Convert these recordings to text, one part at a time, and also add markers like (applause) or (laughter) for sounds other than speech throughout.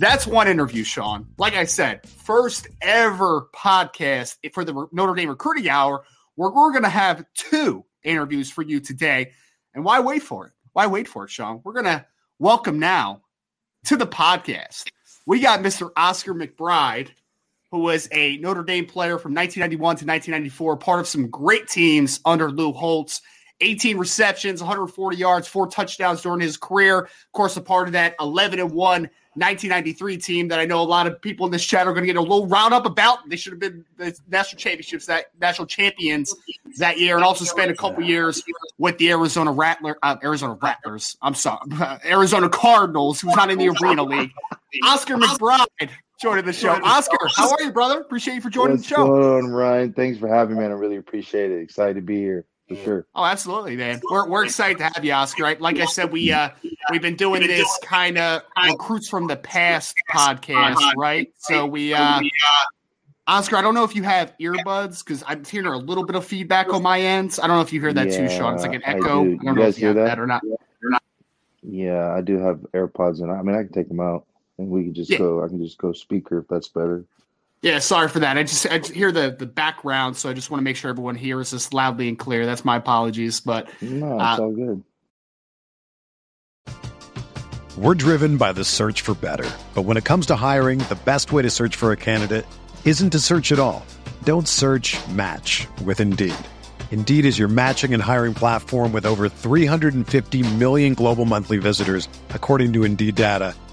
That's one interview, Sean. Like I said, first ever podcast for the Notre Dame Recruiting Hour. Where we're going to have two interviews for you today. And why wait for it? Why wait for it, Sean? We're going to welcome now to the podcast. We got Mr. Oscar McBride, who was a Notre Dame player from 1991 to 1994, part of some great teams under Lou Holtz. 18 receptions, 140 yards, four touchdowns during his career. Of course, a part of that 11 and 1 1993 team that I know a lot of people in this chat are going to get a little round up about. They should have been the national championships, that national champions that year, and also spent a couple years with the Arizona Rattler, uh, Arizona Rattlers. I'm sorry, (laughs) Arizona Cardinals, who's not in the Arena League. Oscar McBride joining the show. Oscar, how are you, brother? Appreciate you for joining What's the show. going on, Ryan? Thanks for having me, man. I really appreciate it. Excited to be here for sure. Oh, absolutely, man. We're, we're excited to have you, Oscar. Right? Like I said, we uh we've been doing this kind of recruits from the past podcast, right? So we uh Oscar, I don't know if you have earbuds because I'm hearing a little bit of feedback on my ends. I don't know if you hear that too, Sean. It's like an Yeah, I echo. I, do. don't You know guys if you have hear that? that? or not. Yeah, I do have AirPods, and I mean, I can take them out, and we can just Yeah. go. I can just go speaker if that's better. Yeah, sorry for that. I just I just hear the the background, so I just want to make sure everyone hears this loudly and clear. That's my apologies, but No, Uh, all good. We're driven by the search for better. But when it comes to hiring, the best way to search for a candidate isn't to search at all. Don't search match with Indeed. Indeed is your matching and hiring platform with over 350 million global monthly visitors, according to Indeed data,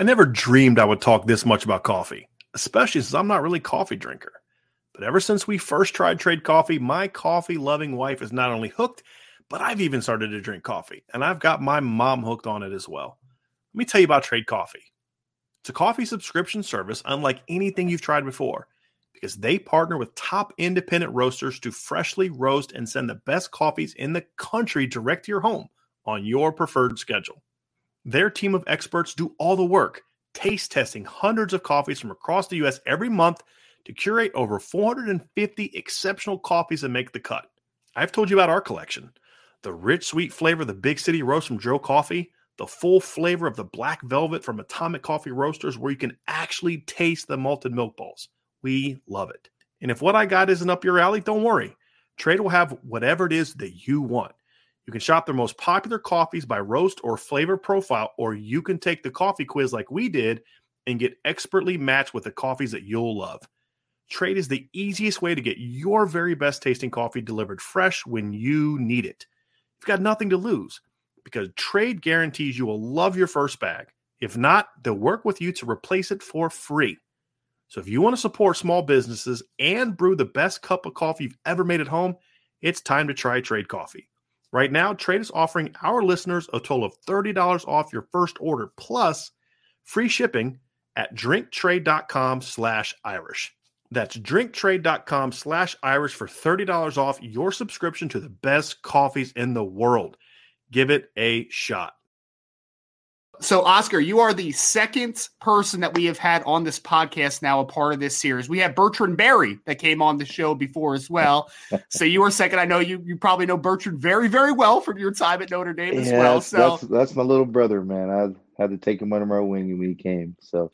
I never dreamed I would talk this much about coffee, especially since I'm not really a coffee drinker. But ever since we first tried Trade Coffee, my coffee loving wife is not only hooked, but I've even started to drink coffee, and I've got my mom hooked on it as well. Let me tell you about Trade Coffee. It's a coffee subscription service unlike anything you've tried before because they partner with top independent roasters to freshly roast and send the best coffees in the country direct to your home on your preferred schedule. Their team of experts do all the work, taste testing hundreds of coffees from across the US every month to curate over 450 exceptional coffees that make the cut. I've told you about our collection the rich, sweet flavor of the Big City Roast from Joe Coffee, the full flavor of the Black Velvet from Atomic Coffee Roasters, where you can actually taste the malted milk balls. We love it. And if what I got isn't up your alley, don't worry. Trade will have whatever it is that you want. You can shop their most popular coffees by roast or flavor profile, or you can take the coffee quiz like we did and get expertly matched with the coffees that you'll love. Trade is the easiest way to get your very best tasting coffee delivered fresh when you need it. You've got nothing to lose because Trade guarantees you will love your first bag. If not, they'll work with you to replace it for free. So if you want to support small businesses and brew the best cup of coffee you've ever made at home, it's time to try Trade Coffee. Right now, Trade is offering our listeners a total of $30 off your first order plus free shipping at drinktrade.com slash Irish. That's drinktrade.com slash Irish for $30 off your subscription to the best coffees in the world. Give it a shot. So, Oscar, you are the second person that we have had on this podcast now, a part of this series. We had Bertrand Berry that came on the show before as well. (laughs) so you are second. I know you you probably know Bertrand very very well from your time at Notre Dame as well. So that's, that's my little brother, man. I had to take him under my wing when he came. So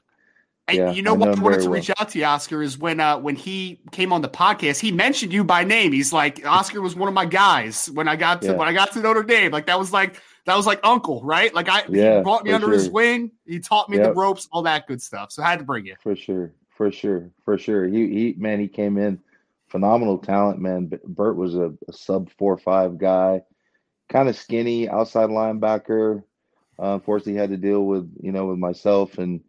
And Yeah, you know know what I wanted to well. reach out to you, Oscar, is when uh when he came on the podcast, he mentioned you by name. He's like, Oscar was one of my guys when I got to Yeah. when I got to Notre Dame. Like that was like that was like uncle, right? Like I Yeah, he brought me under his wing. He taught me the ropes, all that good stuff. So I had to bring you. for sure, for sure, for sure. He he man, he came in phenomenal talent, man. Bert was a, a sub four five guy, kind of skinny, outside linebacker. Uh, unfortunately, had to deal with you know with myself and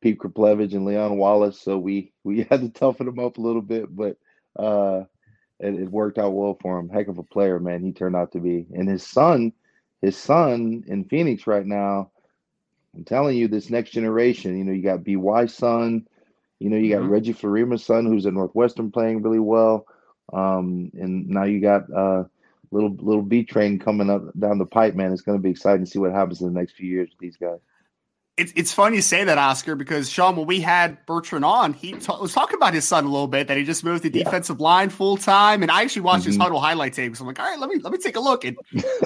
Pete Kriplevich and Leon Wallace, so we we (laughs) had to toughen him up a little bit, but uh, it, it worked out well for him. Heck of a player, man. He turned out to be, and his son, his son in Phoenix right now. I'm telling you, this next generation. You know, you got By's son. You know, you got Mhm. Reggie Florima's son, who's at Northwestern playing really well. Um, and now you got uh, little little B train coming up down the pipe, man. It's going to be exciting to see what happens in the next few years with these guys. It's it's funny you say that, Oscar, because Sean, when we had Bertrand on, he ta- was talking about his son a little bit that he just moved to Yeah. defensive line full time, and I actually watched his Mhm. huddle highlight tape. So I'm like, all right, let me let me take a look, and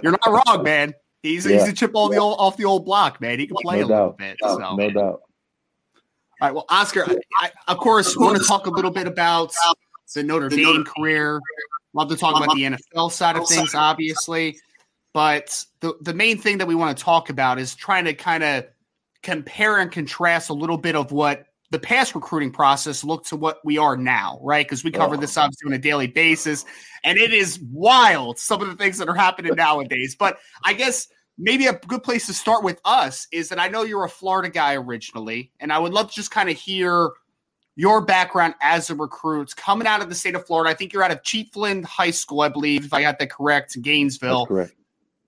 you're not wrong, man. He's he's Yeah. a chip off the old off the old block, man. He can play No a little bit. No, So. no doubt. All right. Well, Oscar, I, I, of course, want to talk a little bit about the Notre Dame career. Love to talk about the NFL side of things, obviously. But the, the main thing that we want to talk about is trying to kind of compare and contrast a little bit of what the past recruiting process looked to what we are now, right? Because we cover Oh. this obviously on a daily basis, and it is wild some of the things that are happening nowadays. But I guess maybe a good place to start with us is that I know you're a Florida guy originally, and I would love to just kind of hear your background as a recruit coming out of the state of Florida. I think you're out of Chiefland High School, I believe, if I got that correct, Gainesville. That's correct.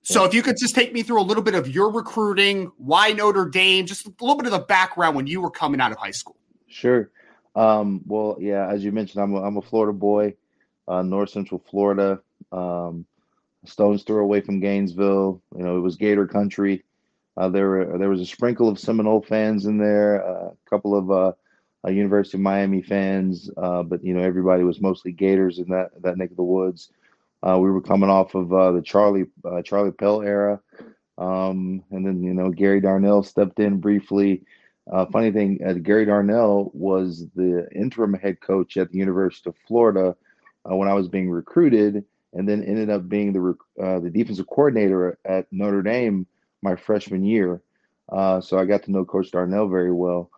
So if you could just take me through a little bit of your recruiting, why Notre Dame, just a little bit of the background when you were coming out of high school. Sure. Um, well, yeah, as you mentioned, I'm a, I'm a Florida boy, uh, North Central Florida, um, stone's throw away from Gainesville. You know, it was Gator country. Uh, there were there was a sprinkle of Seminole fans in there, uh, a couple of uh, University of Miami fans, uh, but you know everybody was mostly Gators in that that neck of the woods. Uh, we were coming off of uh, the Charlie uh, Charlie Pell era, um, and then you know Gary Darnell stepped in briefly. Uh, funny thing, uh, Gary Darnell was the interim head coach at the University of Florida uh, when I was being recruited, and then ended up being the rec- the defensive coordinator at Notre Dame my freshman year. So I got to know Coach Darnell very well,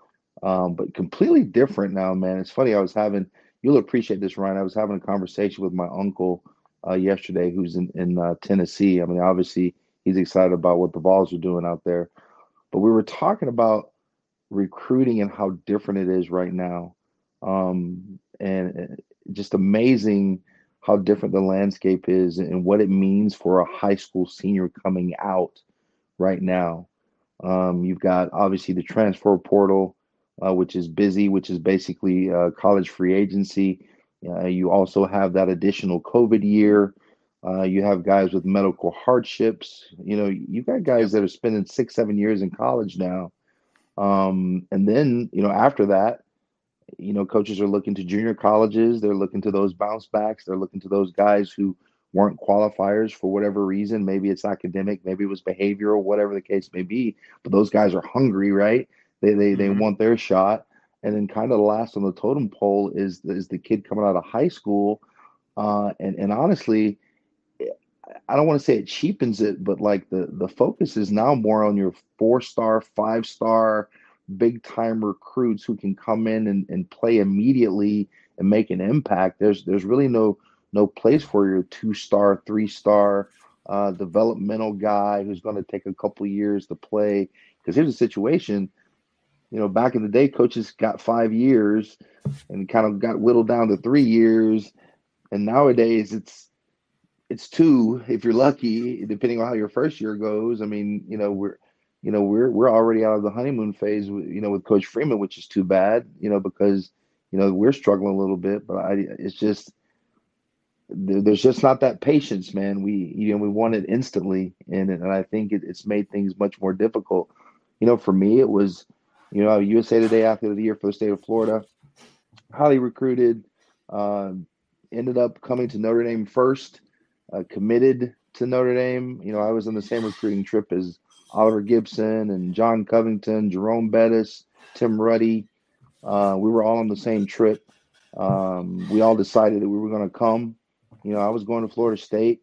um, but completely different now, man. It's funny. I was having you'll appreciate this, Ryan. I was having a conversation with my uncle uh, yesterday, who's in in uh, Tennessee. I mean, obviously he's excited about what the Vols are doing out there, but we were talking about recruiting and how different it is right now. Um, and uh, just amazing how different the landscape is and what it means for a high school senior coming out right now. Um, you've got obviously the transfer portal, uh, which is busy, which is basically uh, college free agency. Uh, you also have that additional COVID year. Uh, you have guys with medical hardships. You know, you got guys that are spending six, seven years in college now. Um, and then, you know, after that, you know, coaches are looking to junior colleges. They're looking to those bounce backs. They're looking to those guys who weren't qualifiers for whatever reason. Maybe it's academic, maybe it was behavioral, whatever the case may be. But those guys are hungry, right? They they they Mhm. want their shot. And then kind of last on the totem pole is is the kid coming out of high school, uh, and and honestly, I don't want to say it cheapens it, but like the the focus is now more on your four star, five star, big time recruits who can come in and, and play immediately and make an impact. There's there's really no no place for your two star, three star uh, developmental guy who's going to take a couple years to play. Because here's a situation, you know, back in the day, coaches got five years and kind of got whittled down to three years, and nowadays it's it's two if you're lucky, depending on how your first year goes. I mean, you know, we're you know we're we're already out of the honeymoon phase, you know, with Coach Freeman, which is too bad, you know, because you know we're struggling a little bit. But I, it's just there's just not that patience, man. We you know we want it instantly, and and I think it, it's made things much more difficult. You know, for me, it was you know USA Today Athlete of the Year for the state of Florida, highly recruited. Uh, ended up coming to Notre Dame first, uh, committed to Notre Dame. You know, I was on the same recruiting trip as Oliver Gibson and John Covington, Jerome Bettis, Tim Ruddy. Uh, we were all on the same trip. Um, we all decided that we were going to come. You know, I was going to Florida State.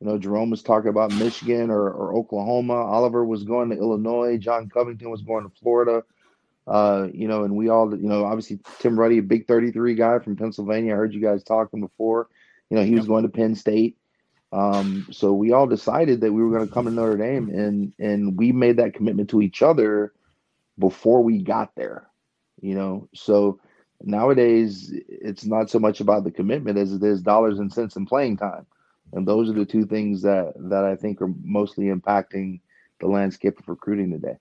You know, Jerome was talking about Michigan or, or Oklahoma. Oliver was going to Illinois. John Covington was going to Florida. Uh, you know, and we all, you know, obviously Tim Ruddy, a big 33 guy from Pennsylvania. I heard you guys talking before. You know, he was going to Penn State. Um, so we all decided that we were going to come to Notre Dame, and and we made that commitment to each other before we got there. You know, so nowadays it's not so much about the commitment as it is dollars and cents and playing time, and those are the two things that that I think are mostly impacting the landscape of recruiting today.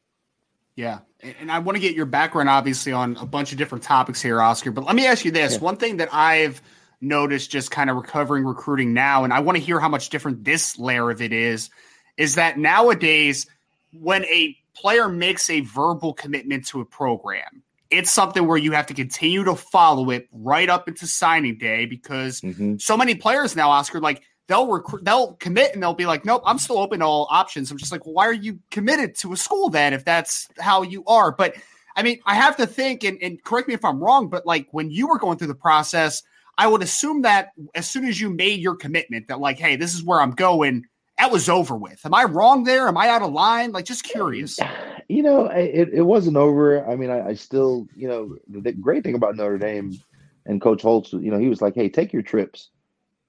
Yeah. And I want to get your background, obviously, on a bunch of different topics here, Oscar. But let me ask you this yeah. one thing that I've noticed just kind of recovering recruiting now, and I want to hear how much different this layer of it is, is that nowadays, when a player makes a verbal commitment to a program, it's something where you have to continue to follow it right up into signing day because mm-hmm. so many players now, Oscar, like they'll recruit, they'll commit and they'll be like, nope, I'm still open to all options. I'm just like, well, why are you committed to a school then if that's how you are? But I mean, I have to think, and, and correct me if I'm wrong, but like when you were going through the process, I would assume that as soon as you made your commitment that like, hey, this is where I'm going, that was over with. Am I wrong there? Am I out of line? Like, just curious. (sighs) You know, it, it wasn't over. I mean, I, I still, you know, the great thing about Notre Dame and Coach Holtz, you know, he was like, hey, take your trips.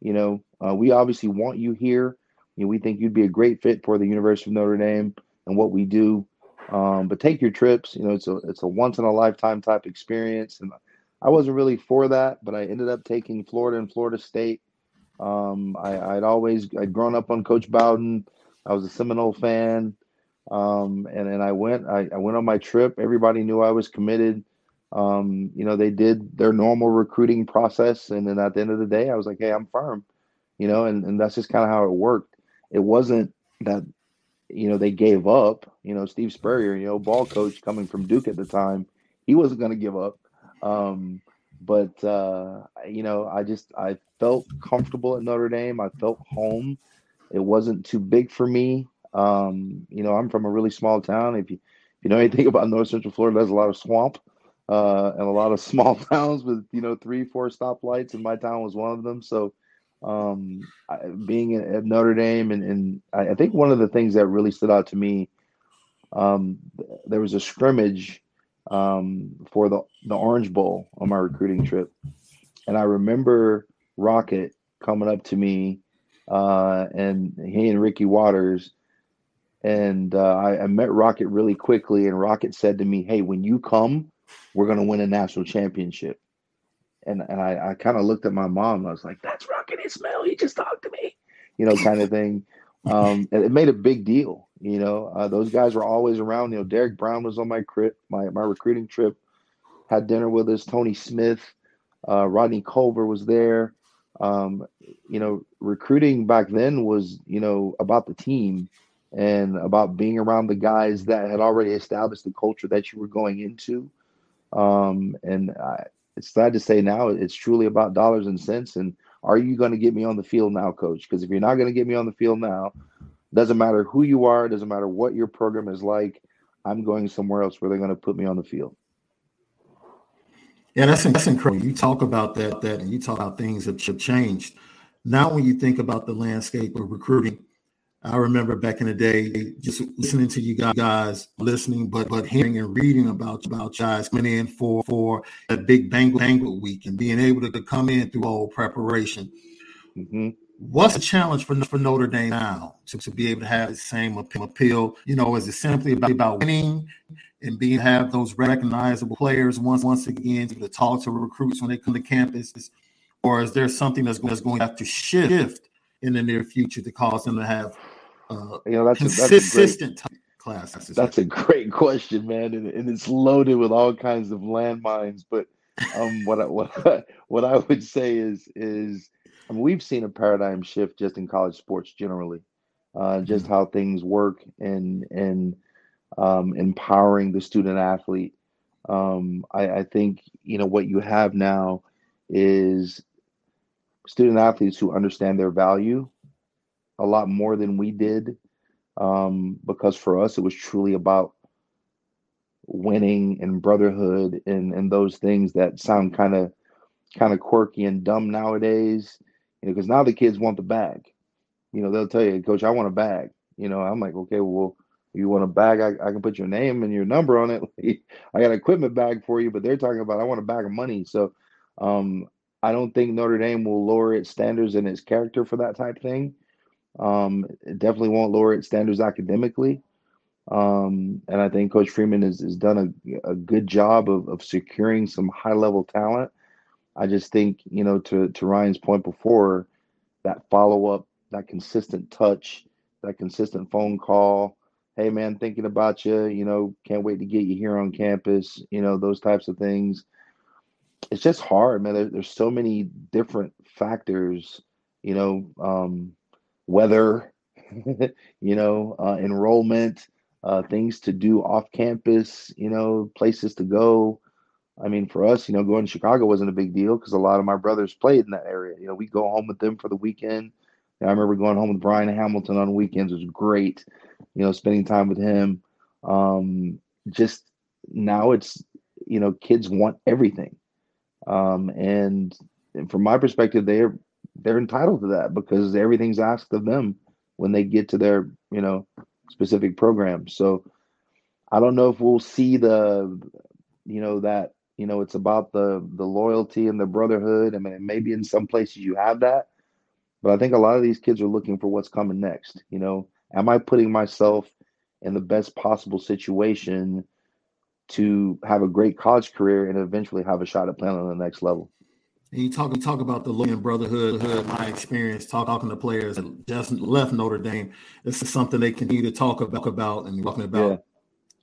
You know, uh, we obviously want you here. You know, we think you'd be a great fit for the University of Notre Dame and what we do. Um, but take your trips. You know, it's a it's a once in a lifetime type experience, and I wasn't really for that, but I ended up taking Florida and Florida State. Um, I, would always I'd grown up on Coach Bowden. I was a Seminole fan, um, and and I went I, I, went on my trip. Everybody knew I was committed. Um, you know, they did their normal recruiting process, and then at the end of the day, I was like, hey, I'm firm. You know, and and that's just kind of how it worked. It wasn't that you know they gave up. You know, Steve Spurrier, you know, ball coach coming from Duke at the time, he wasn't going to give up. Um, but uh, you know, I just I felt comfortable at Notre Dame. I felt home. It wasn't too big for me. Um, you know, I'm from a really small town. If you if you know anything (laughs) about North Central Florida, there's a lot of swamp uh, and a lot of (laughs) small towns with you know three, four stoplights, and my town was one of them. So, um, I, being at Notre Dame, and, and I, I, think one of the things that really stood out to me, um, there was a scrimmage um, for the the Orange Bowl on my recruiting trip, and I remember Rocket coming up to me, uh, and he and Ricky Watters. and uh, I, I met Rocket really quickly, and Rocket said to me, "Hey, when you come, we're gonna win a national championship." And and I, I kind of looked at my mom. I was like, "That's Rocket Ismail. He just talked to me," you know, kind of thing. (laughs) Um, and it made a big deal. You know, uh, those guys were always around. You know, Derek Brown was on my trip, my my recruiting trip. Had dinner with us. Tony Smith, uh, Rodney Culver was there. Um, you know, recruiting back then was you know about the team and about being around the guys that had already established the culture that you were going into. Um, and I, it's sad to say now it's truly about dollars and cents. And are you going to get me on the field now, coach? Because if you're not going to get me on the field now, doesn't matter who you are, doesn't matter what your program is like. I'm going somewhere else where they're going to put me on the field. Yeah, that's that's incredible. You talk about that that and you talk about things that have changed. Now, when you think about the landscape of recruiting, I remember back in the day, just listening to you guys, listening, but but hearing and reading about about guys coming in for for a big banquet, banquet week and being able to, to come in through all preparation. Mm-hmm. What's the challenge for, for Notre Dame now to, to be able to have the same appeal? You know, is it simply about, about winning and being have those recognizable players once once again to talk to recruits when they come to campus, or is there something that's, that's going to have to shift in the near future to cause them to have uh, you know that's consistent a, that's a great, classes? That's a great question, man, and, and, it's loaded with all kinds of landmines. But um, (laughs) what I, what what I would say is is I mean, we've seen a paradigm shift just in college sports generally, uh, just mm-hmm. how things work and and um, empowering the student athlete. Um, I, I think you know what you have now is student athletes who understand their value a lot more than we did um, because for us it was truly about winning and brotherhood and and those things that sound kind of kind of quirky and dumb nowadays you know because now the kids want the bag. You know they'll tell you coach i want a bag. You know i'm like okay well you want a bag? I, I can put your name and your number on it. (laughs) I got an equipment bag for you but they're talking about i want a bag of money. So um, I don't think Notre Dame will lower its standards and its character for that type thing. Um, it definitely won't lower its standards academically. Um, and I think Coach Freeman has, has done a, a good job of, of securing some high level talent. I just think, you know, to, to Ryan's point before, that follow up, that consistent touch, that consistent phone call. Hey, man, thinking about you. You know, can't wait to get you here on campus. You know, those types of things it's just hard, man. There, there's so many different factors, you know, um, weather, (laughs) you know, uh, enrollment, uh, things to do off campus, you know, places to go. I mean, for us, you know, going to Chicago wasn't a big deal because a lot of my brothers played in that area. You know, we go home with them for the weekend. I remember going home with Brian Hamilton on weekends. Was great, you know, spending time with him. Um, just now it's, you know, kids want everything. Um, and, and from my perspective, they're they're entitled to that because everything's asked of them when they get to their you know specific program. So I don't know if we'll see the you know that you know it's about the the loyalty and the brotherhood. I mean, maybe in some places you have that, but I think a lot of these kids are looking for what's coming next. You know, am I putting myself in the best possible situation to have a great college career and eventually have a shot at playing on the next level. And you talk you talk about the Logan brotherhood. My experience talk, talking to players that just left Notre Dame. This is something they continue to talk about, about and talking about. Yeah.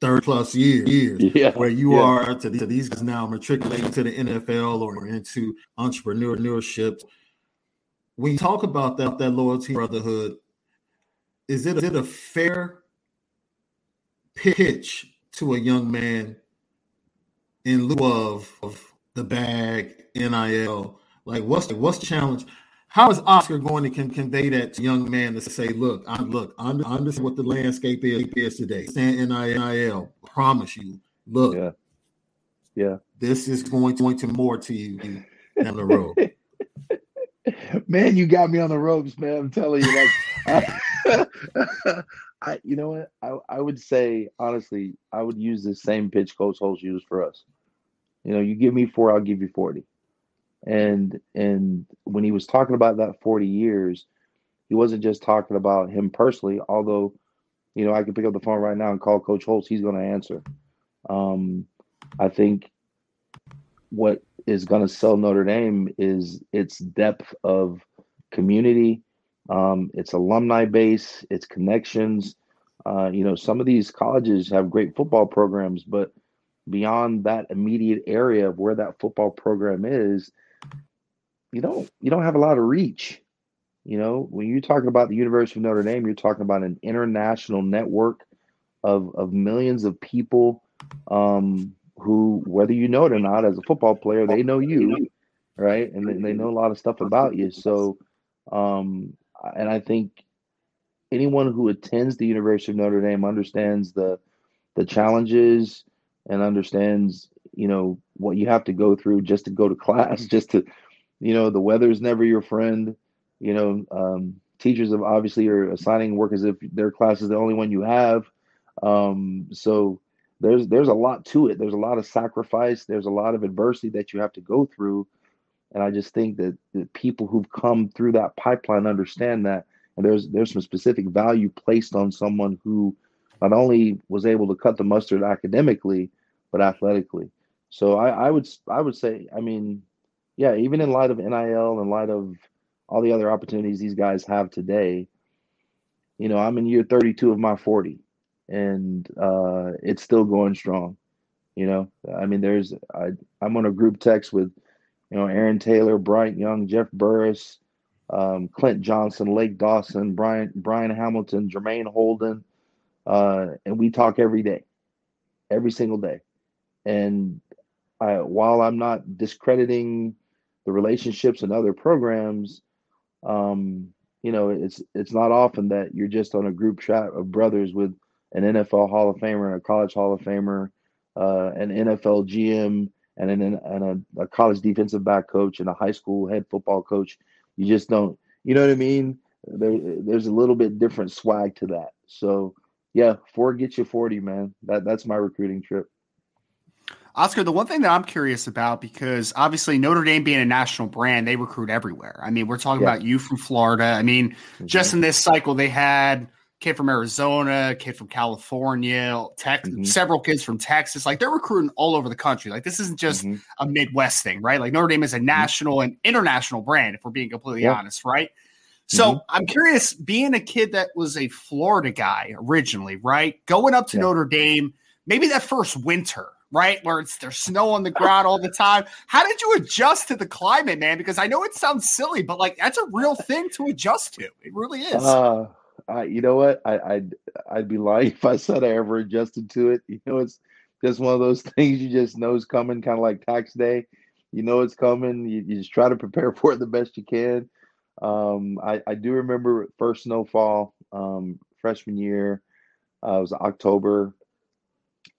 30 plus years, years (laughs) yeah. where you yeah. are to, to these guys now matriculating to the NFL or into entrepreneurship. When you talk about that that loyalty brotherhood, is it, is it a fair pitch to a young man in lieu of, of the bag, NIL? Like, what's the, what's the challenge? How is Oscar going to con- convey that to young man to say, look, I look, I understand what the landscape is, is today. Stand NIL, promise you, look, yeah, yeah, this is going to, going to more to you down the road. (laughs) man, you got me on the ropes, man. I'm telling you, like, I, (laughs) (laughs) I, you know what? I, I would say honestly, I would use the same pitch Coach Holtz used for us. You know, you give me four, I'll give you forty. And and when he was talking about that forty years, he wasn't just talking about him personally. Although, you know, I can pick up the phone right now and call Coach Holtz. He's going to answer. Um, I think what is going to sell Notre Dame is its depth of community, um, its alumni base, its connections. Uh, you know, some of these colleges have great football programs, but beyond that immediate area of where that football program is, you don't you don't have a lot of reach. You know, when you're talking about the University of Notre Dame, you're talking about an international network of of millions of people um, who, whether you know it or not, as a football player, they know you, right? And they, they know a lot of stuff about you. So, um, and I think anyone who attends the University of Notre Dame understands the the challenges and understands, you know, what you have to go through just to go to class, just to, you know, the weather's never your friend. You know, um, teachers have obviously are assigning work as if their class is the only one you have. Um, so there's there's a lot to it. There's a lot of sacrifice. There's a lot of adversity that you have to go through. And I just think that the people who've come through that pipeline understand that. And there's there's some specific value placed on someone who not only was able to cut the mustard academically, but athletically. So I, I would I would say, I mean, yeah, even in light of NIL, in light of all the other opportunities these guys have today, you know, I'm in year 32 of my 40, and uh, it's still going strong. You know, I mean, there's I I'm on a group text with, you know, Aaron Taylor, Bryant Young, Jeff Burris, um, Clint Johnson, Lake Dawson, Brian Brian Hamilton, Jermaine Holden, uh, and we talk every day, every single day. And I, while I'm not discrediting the relationships and other programs, um, you know, it's it's not often that you're just on a group chat of brothers with an NFL Hall of Famer and a college Hall of Famer, uh, an NFL GM, and an and a, a college defensive back coach and a high school head football coach. You just don't, you know what I mean? There, there's a little bit different swag to that. So, yeah, four gets you forty, man. That that's my recruiting trip. Oscar, the one thing that I'm curious about, because obviously Notre Dame being a national brand, they recruit everywhere. I mean, we're talking yeah. about you from Florida. I mean, mm-hmm. just in this cycle, they had kid from Arizona, kid from California, tech, mm-hmm. several kids from Texas. Like they're recruiting all over the country. Like this isn't just mm-hmm. a Midwest thing, right? Like Notre Dame is a mm-hmm. national and international brand, if we're being completely yeah. honest, right? So mm-hmm. I'm curious, being a kid that was a Florida guy originally, right? Going up to yeah. Notre Dame, maybe that first winter, right? Where it's there's snow on the ground all the time. How did you adjust to the climate, man? Because I know it sounds silly, but like that's a real thing to adjust to. It really is. Uh, uh, you know what? I, I'd I'd be lying (laughs) if I said I ever adjusted to it. You know, it's just one of those (laughs) things you just know is coming, kind of like tax day. You know it's coming. You, you just try to prepare (laughs) for it the best you can. Um, I, I do remember first snowfall um, freshman year. Uh, it was October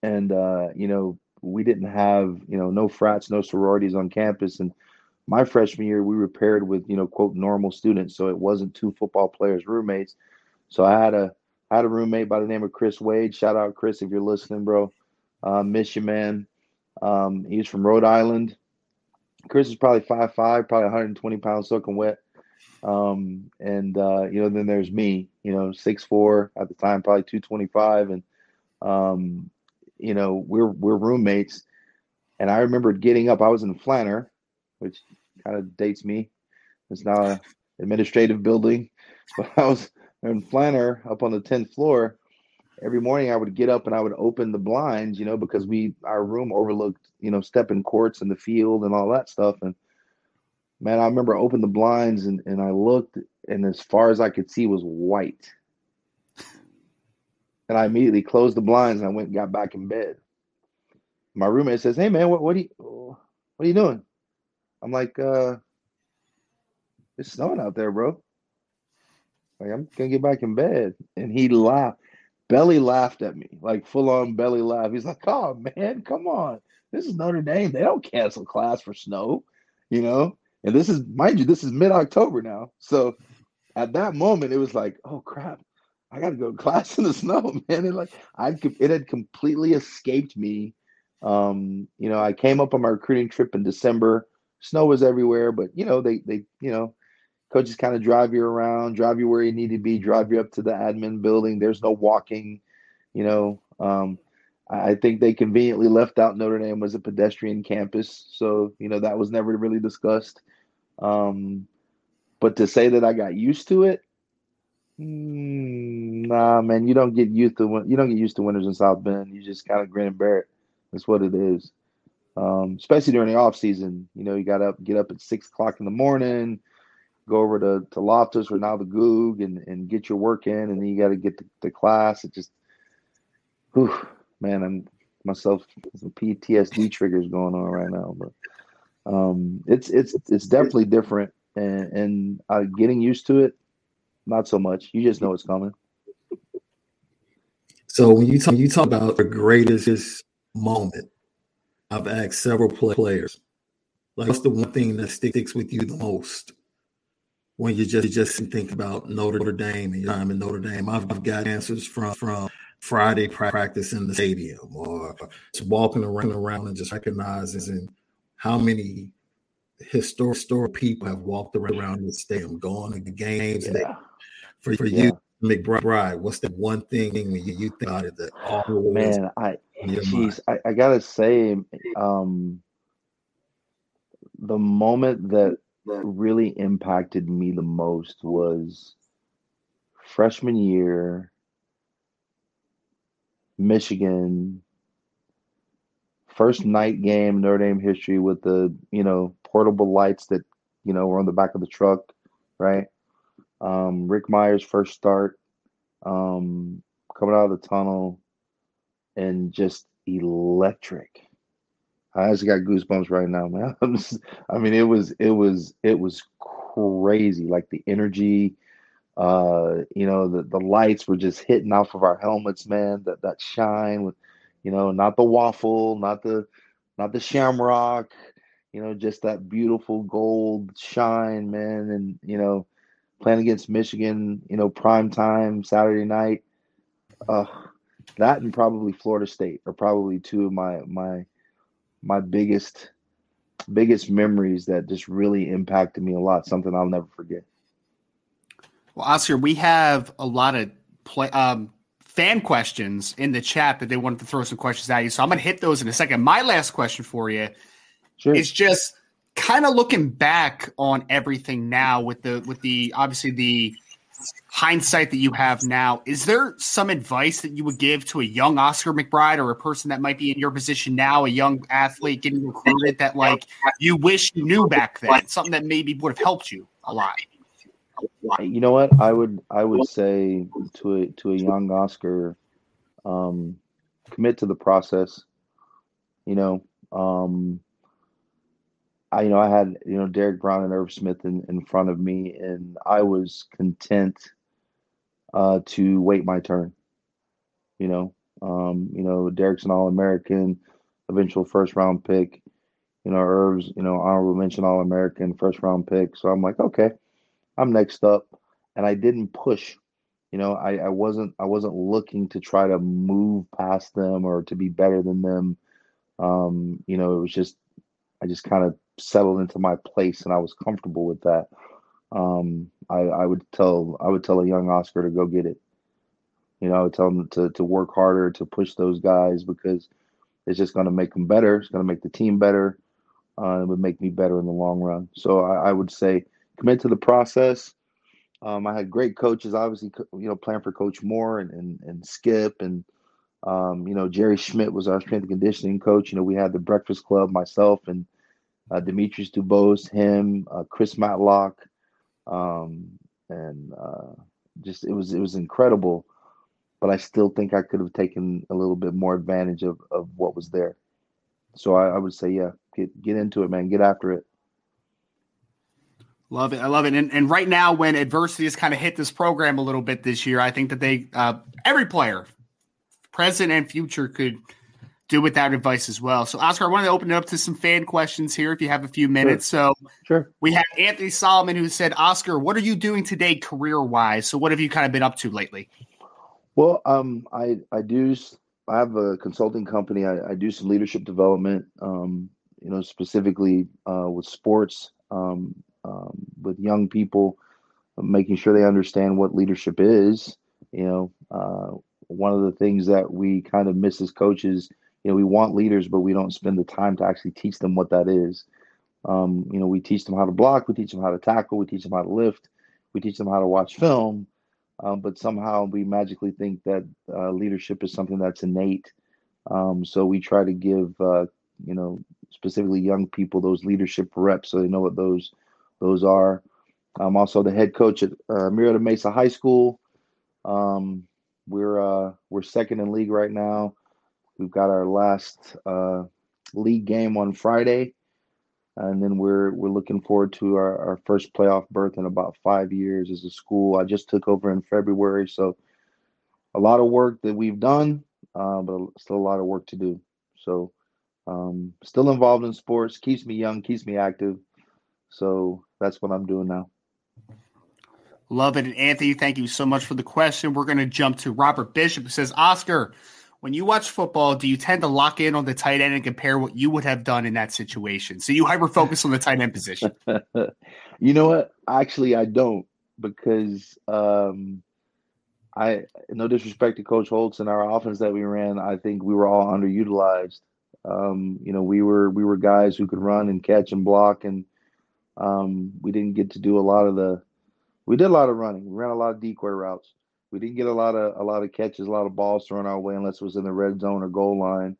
and uh, you know we didn't have you know no frats, no sororities on campus, and my freshman year we were paired with you know quote normal students, so it wasn't two football players roommates. So I had a I had a roommate by the name of Chris Wade. Shout out Chris if you're listening, bro. Uh, miss you, man. Um, he's from Rhode Island. Chris is probably five five, probably 120 pounds soaking wet. Um, and uh, you know, then there's me, you know, six four at the time, probably 225, and um, you know, we're we're roommates. And I remember getting up. I was in Flanner, which kind of dates me. It's now an administrative building, (laughs) but I was in Flanner up on the tenth floor. Every morning, I would get up and I would open the blinds, you know, because we our room overlooked, you know, Stepan courts and the field and all that stuff. And man, I remember I opened the blinds and, and I looked, and as far as I could see was white. And I immediately closed the blinds and I went and got back in bed. My roommate says, Hey man, what what are you what are you doing? I'm like, uh, it's snowing out there, bro. Like, I'm gonna get back in bed. And he laughed, belly laughed at me, like full on belly laugh. He's like, Oh man, come on. This is Notre Dame. They don't cancel class for snow, you know? And this is, mind you, this is mid October now. So at that moment, it was like, oh crap, I got to go to (laughs) class in the snow, man. And like I, it had completely escaped me. Um, you know, I came up on my recruiting trip in December. Snow was everywhere, but you know, they they you know, coaches kind of drive you around, drive you where you need to be, drive you up to the admin building. There's no walking. You know, um, I think they conveniently left out Notre Dame was a pedestrian campus, so you know that was never really discussed. Um, but to say that I got used to it, Mm, nah, man, you don't get used to you don't get used to winters in South Bend. You just kind of grin and bear it. That's what it is. Um, especially during the off season. You know, you got to get up at six o'clock in the morning, go over to, to Loftus or now the Gug and, and get your work in, and then you got to get the, to, class. It just, whew, man, I'm myself some PTSD triggers going on right now, but um, it's it's it's definitely different, and and uh, getting used to it not so much. You just know it's coming. So when you talk, you talk about the greatest moment, I've asked several players, like, what's the one thing that sticks with you the most when you just you just think about Notre Dame and your time in Notre Dame? I've, I've got answers from from Friday practice in the stadium, or just walking around around and just recognizing how many historic, historic people have walked around the stadium, going to the games. Yeah. For, for yeah. you, McBride, what's the one thing when you, you think about it that always man, I, geez, I, I gotta say, um, the moment that really impacted me the most was freshman year, Michigan, first night game Notre Dame history with the you know portable lights that you know were on the back of the truck, right? Um, Rick Mirer's first start, um, coming out of the tunnel, and just electric. I just got goosebumps right now, man. (laughs) I mean, it was it was it was crazy. Like the energy, uh, you know, the the lights were just hitting off of our helmets, man. That that shine with, you know, not the waffle, not the not the shamrock, you know, just that beautiful gold shine, man. And you know, playing against Michigan, you know, prime time Saturday night. Uh, that and probably Florida State are probably two of my my my biggest biggest memories that just really impacted me a lot. Something I'll never forget. Well, Oscar, we have a lot of play um, fan questions in the chat that they wanted to throw some questions at you. So I'm going to hit those in a second. My last question for you sure. is just kind of looking back on everything now with the with the obviously the hindsight that you have now, is there some advice that you would give to a young Oscar McBride or a person that might be in your position now, a young athlete getting recruited that like you wish you knew back then, something that maybe would have helped you a lot? You know what? I would I would say to a to a young Oscar, um, commit to the process. You know, um, I you know I had you know Derek Brown and Irv Smith in, in front of me, and I was content uh, to wait my turn. You know, um, you know Derek's an All American, eventual first round pick. You know Irv's you know honorable mention All American, first round pick. So I'm like, okay, I'm next up, and I didn't push. You know, I, I wasn't I wasn't looking to try to move past them or to be better than them. Um, you know, it was just I just kind of settled into my place and I was comfortable with that. Um, I, I would tell I would tell a young Oscar to go get it. You know, I would tell them to to work harder to push those guys because it's just going to make them better. It's going to make the team better. Uh, it would make me better in the long run. So I, I would say commit to the process. Um, I had great coaches, obviously, you know, playing for Coach Moore and, and, and Skip and, um, you know, Jerry Schmidt was our strength and conditioning coach. You know, we had the Breakfast Club, myself and uh, Demetrius Dubose, him, uh, Chris Matlock, um, and uh, just it was it was incredible. But I still think I could have taken a little bit more advantage of, of what was there. So I, I would say, yeah, get get into it, man. Get after it. Love it. I love it. And, and right now, when adversity has kind of hit this program a little bit this year, I think that they, uh, every player, present and future, could do with that advice as well. So, Oscar, I wanted to open it up to some fan questions here if you have a few minutes. Sure. So, sure. We have Anthony Solomon who said, Oscar, what are you doing today career wise? So, what have you kind of been up to lately? Well, um, I, I do, I have a consulting company. I, I do some leadership development, um, you know, specifically uh, with sports, um, um with young people, making sure they understand what leadership is. You know, uh, one of the things that we kind of miss as coaches you know, we want leaders, but we don't spend the time to actually teach them what that is. Um, you know, we teach them how to block, we teach them how to tackle, we teach them how to lift, we teach them how to watch film, um, but somehow we magically think that uh, leadership is something that's innate. Um, so we try to give, uh, you know, specifically young people those leadership reps so they know what those those are. I'm also the head coach at uh, Mesa High School. Um, we're uh, we're second in league right now. We've got our last uh, league game on Friday, and then we're we're looking forward to our, our first playoff berth in about five years as a school. I just took over in February, so a lot of work that we've done, uh, but still a lot of work to do. So Um, still involved in sports, keeps me young, keeps me active. So that's what I'm doing now. Love it. And Anthony, thank you so much for the question. We're going to jump to Robert Bishop who says, Oscar, when you watch football, do you tend to lock in on the tight end and compare what you would have done in that situation? So you hyper focus on the tight end position. (laughs) you know what? Actually, I don't because um, I no disrespect to Coach Holtz and our offense that we ran, I think we were all underutilized. Um, you know, we were we were guys who could run and catch and block, and um, we didn't get to do a lot of the. We did a lot of running. We ran a lot of decoy routes. We didn't get a lot of a lot of catches, a lot of balls thrown our way unless it was in the red zone or goal line.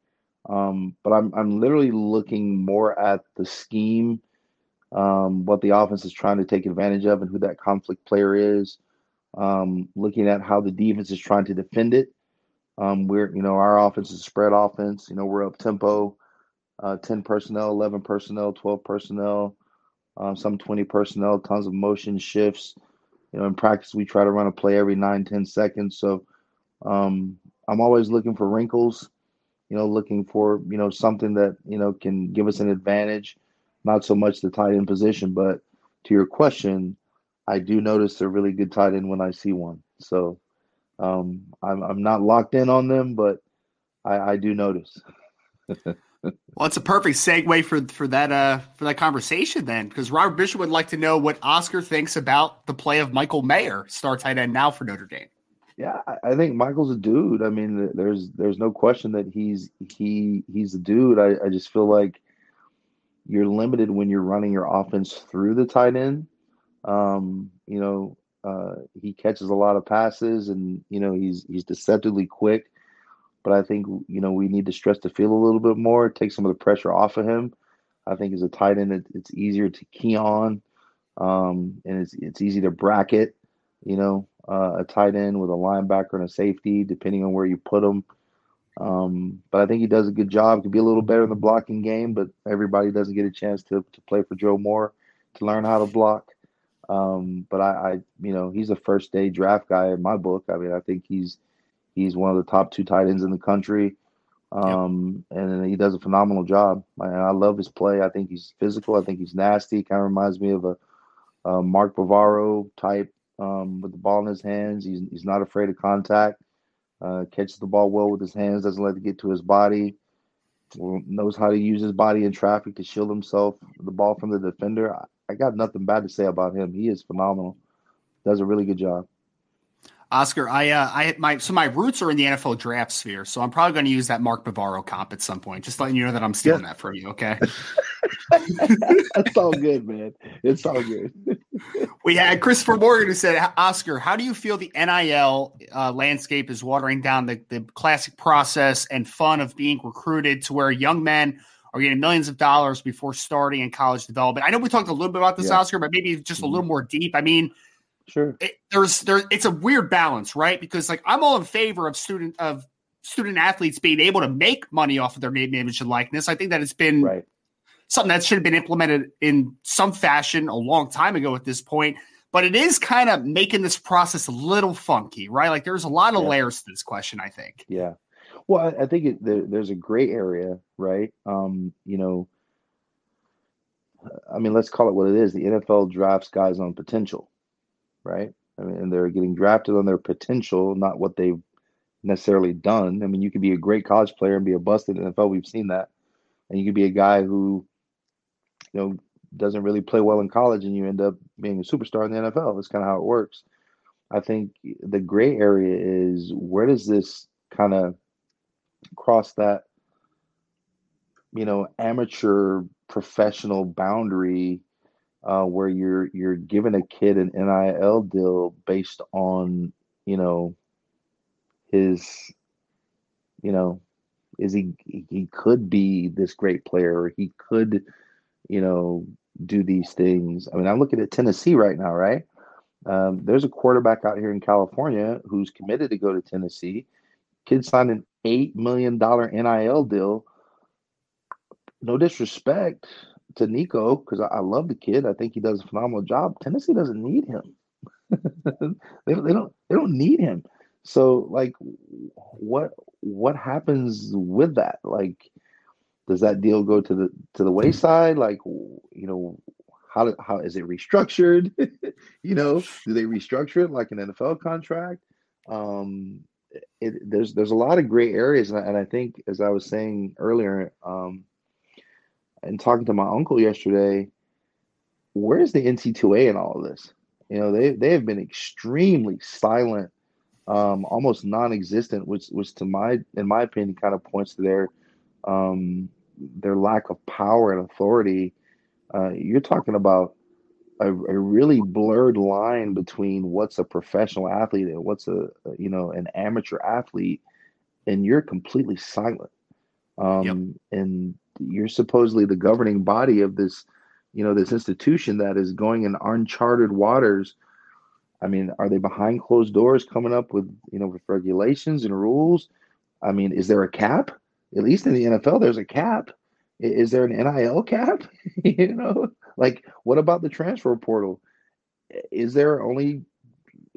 Um, but I'm I'm literally looking more at the scheme, um, what the offense is trying to take advantage of, and who that conflict player is. Um, looking at how the defense is trying to defend it. Um, we're you know our offense is spread offense. You know we're up tempo, uh, ten personnel, eleven personnel, twelve personnel, um, some twenty personnel, tons of motion shifts. You know, in practice, we try to run a play every nine, 10 seconds. So um, I'm always looking for wrinkles, you know, looking for, you know, something that, you know, can give us an advantage, not so much the tight end position. But to your question, I do notice a really good tight end when I see one. So um, I'm, I'm not locked in on them, but I, I do notice. (laughs) Well, it's a perfect segue for for that uh for that conversation then, because Robert Bishop would like to know what Oscar thinks about the play of Michael Mayer, star tight end now for Notre Dame. Yeah, I think Michael's a dude. I mean, there's there's no question that he's he he's a dude. I, I just feel like you're limited when you're running your offense through the tight end. Um, you know, uh, he catches a lot of passes, and you know he's he's deceptively quick but I think you know we need to stress the field a little bit more, take some of the pressure off of him. I think as a tight end, it, it's easier to key on, um, and it's it's easy to bracket. You know, uh, a tight end with a linebacker and a safety, depending on where you put them. Um, but I think he does a good job. Could be a little better in the blocking game, but everybody doesn't get a chance to to play for Joe Moore to learn how to block. Um, but I, I, you know, he's a first day draft guy in my book. I mean, I think he's He's one of the top two tight ends in the country. Um, yep. and he does a phenomenal job. I, I, love his play. I think he's physical. I think he's nasty. Kind of reminds me of a, a Mark Bavaro type um, with the ball in his hands. He's, he's not afraid of contact. Uh, catches the ball well with his hands. Doesn't let it get to his body. Knows how to use his body in traffic to shield himself the ball from the defender. I, I got nothing bad to say about him. He is phenomenal. Does a really good job. Oscar, I, uh, I, my, so my roots are in the NFL draft sphere, so I'm probably going to use that Mark Bavaro comp at some point. Just letting you know that I'm stealing yeah. that from you. Okay. (laughs) That's all good, man. It's all good. (laughs) we had Christopher Morgan who said, Oscar, how do you feel the NIL uh, landscape is watering down the, the classic process and fun of being recruited to where young men are getting millions of dollars before starting in college development? I know we talked a little bit about this, yeah. Oscar, but maybe just a little mm-hmm. more deep. I mean, Sure. It, there's there it's a weird balance, right? Because like I'm all in favor of student of student athletes being able to make money off of their name, image, and likeness. I think that it's been right. something that should have been implemented in some fashion a long time ago at this point. But it is kind of making this process a little funky, right? Like there's a lot of yeah. layers to this question, I think. Yeah. Well, I, I think it, there, there's a gray area, right? Um, you know, I mean, let's call it what it is. The NFL drafts guys on potential, right? I mean, and they're getting drafted on their potential, not what they've necessarily done. I mean, you could be a great college player and be a busted NFL. We've seen that, and you could be a guy who, you know, doesn't really play well in college, and you end up being a superstar in the NFL. That's kind of how it works. I think the gray area is where does this kind of cross that, you know, amateur professional boundary uh, where you're you're giving a kid an NIL deal based on you know his you know is he he could be this great player he could you know do these things. I mean, I'm looking at Tennessee right now, right? Um, there's a quarterback out here in California who's committed to go to Tennessee. Kid signed an eight million dollar NIL deal. No disrespect, to Nico because I, I, love the kid. I think he does a phenomenal job. Tennessee doesn't need him. (laughs) they, they don't they don't need him. So like what what happens with that? Like does that deal go to the to the wayside? Like, you know, how how is it restructured? (laughs) you know, do they restructure it like an NFL contract? Um, it, there's there's a lot of gray areas, and I, and I think, as I was saying earlier, um, and talking to my uncle yesterday, where's the NC2A in all of this? You know, they they have been extremely silent, um, almost non-existent, which which to my in my opinion kind of points to their um, their lack of power and authority. Uh, you're talking about a, a, really blurred line between what's a professional athlete and what's a you know an amateur athlete, and you're completely silent. Um, yep. And you're supposedly the governing body of this you know this institution that is going in uncharted waters. I mean are they behind closed doors coming up with you know with regulations and rules? I mean is there a cap? At least in the nfl there's a cap. Is there an nil cap? (laughs) You know like what about the transfer portal? Is there only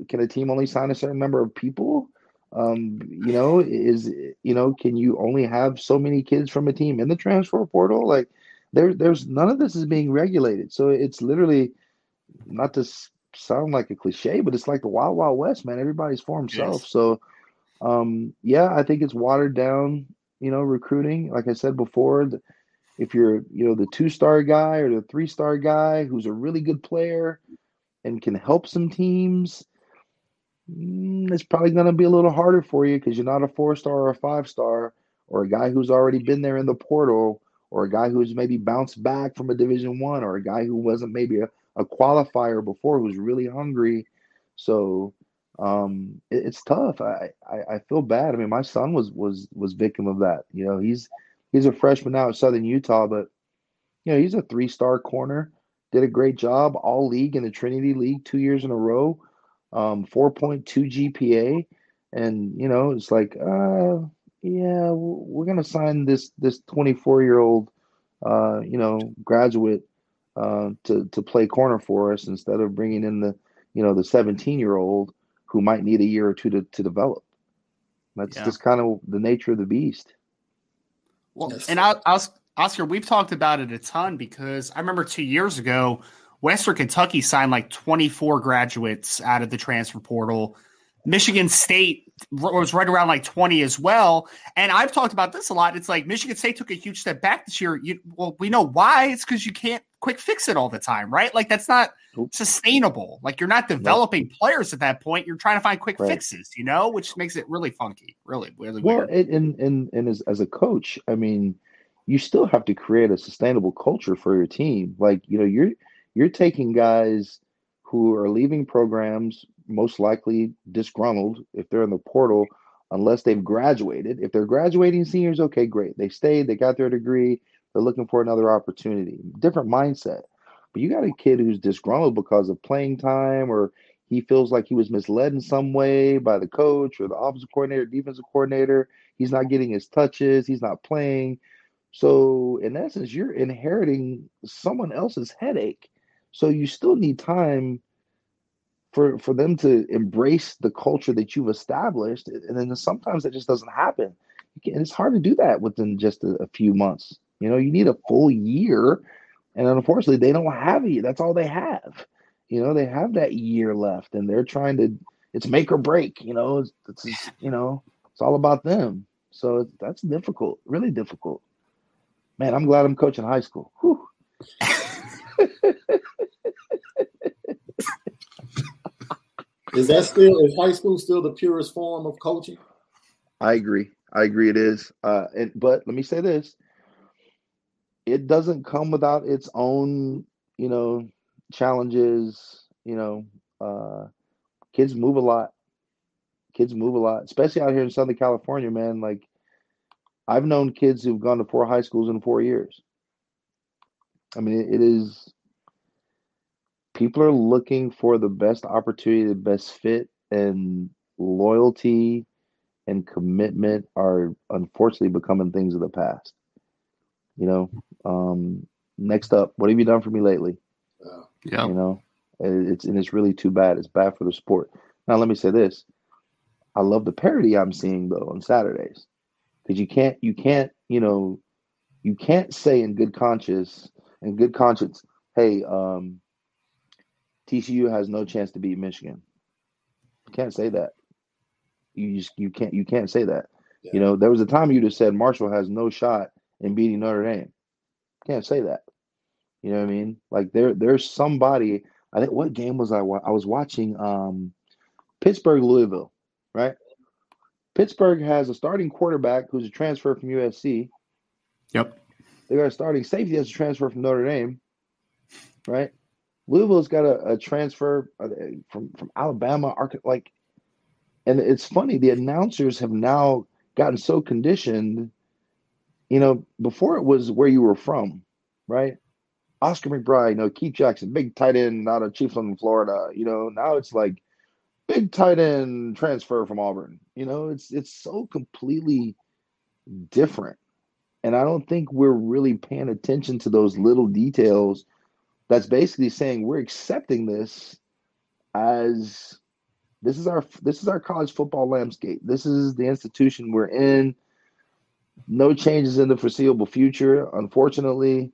can a team only sign a certain number of people um you know is you know can you only have so many kids from a team in the transfer portal like there there's none of this is being regulated. So it's literally not to sound like a cliche, but it's like the wild wild west, man. Everybody's for himself. Yes. So um yeah, I think it's watered down, you know, recruiting. Like I said before, if you're, you know, the two-star guy or the three-star guy who's a really good player and can help some teams, it's probably going to be a little harder for you because you're not a four-star or a five-star or a guy who's already been there in the portal or a guy who's maybe bounced back from a division one or a guy who wasn't maybe a, a qualifier before who's really hungry. So um, it, it's tough. I, I, I feel bad. I mean my son was was was victim of that. You know he's he's a freshman now at southern utah but you know he's a three star corner did a great job all league in the trinity league two years in a row um, 4.2 gpa and you know it's like uh yeah, we're gonna sign this this 24 year old, uh, you know, graduate uh, to to play corner for us instead of bringing in the you know the 17 year old who might need a year or two to to develop. That's yeah. just kind of the nature of the beast. Well, yes. and I, I was, Oscar, we've talked about it a ton because I remember two years ago, Western Kentucky signed like 24 graduates out of the transfer portal. Michigan State was right around like 20 as well. And I've talked about this a lot. It's like Michigan State took a huge step back this year. You, well, we know why. It's because you can't quick fix it all the time, right? Like that's not Oops. sustainable. Like you're not developing players at that point. You're trying to find quick right. fixes, you know, which makes it really funky, really, really well, weird. And and and as as a coach, I mean, you still have to create a sustainable culture for your team. Like you know, you're you're taking guys who are leaving programs most likely disgruntled if they're in the portal unless they've graduated. If they're graduating seniors, okay, great. They stayed, they got their degree, they're looking for another opportunity. Different mindset. But you got a kid who's disgruntled because of playing time or he feels like he was misled in some way by the coach or the offensive coordinator, defensive coordinator. He's not getting his touches, he's not playing. So, in essence, you're inheriting someone else's headache. So, you still need time for for them to embrace the culture that you've established and then sometimes that just doesn't happen. And it's hard to do that within just a, a, few months. You know you need a full year and unfortunately they don't have it that's all they have. You know they have that year left and they're trying to it's make or break you know it's, it's you know it's all about them. So that's difficult really difficult. Man i'm glad i'm coaching high school (laughs) Is that still is high school still the purest form of coaching? I agree. I agree. It is. Uh, and but let me say this: it doesn't come without its own, you know, challenges. You know, uh, kids move a lot. Kids move a lot, especially out here in Southern California, man. Like, I've known kids who've gone to four high schools in four years. I mean, it, is people are looking for the best opportunity, the best fit, and loyalty and commitment are unfortunately becoming things of the past. You know, um, next up, what have you done for me lately? yeah, you know, it's and it's really too bad. It's bad for the sport. Now, let me say this: I love the parody I'm seeing though on Saturdays because you can't you can't you know you can't say in good conscience, in good conscience, hey, um, TCU has no chance to beat Michigan. You can't say that. You just you can't you can't say that. Yeah. You know, there was a time you just said Marshall has no shot in beating Notre Dame. Can't say that. You know what I mean? Like there there's somebody. I think what game was I? I was watching um, Pittsburgh Louisville, right? Pittsburgh has a starting quarterback who's a transfer from USC. Yep. They got a starting safety that's a transfer from Notre Dame, right? Louisville's got a, a transfer uh, from from Alabama, like, and it's funny. The announcers have now gotten so conditioned. You know, before it was where you were from, right? Oscar McBride, you know, Keith Jackson, big tight end out of Chiefland, Florida. You know, now it's like big tight end transfer from Auburn. You know, it's it's so completely different. And I don't think we're really paying attention to those little details that's basically saying we're accepting this as this is our this is our college football landscape. This is the institution we're in. No changes in the foreseeable future, unfortunately,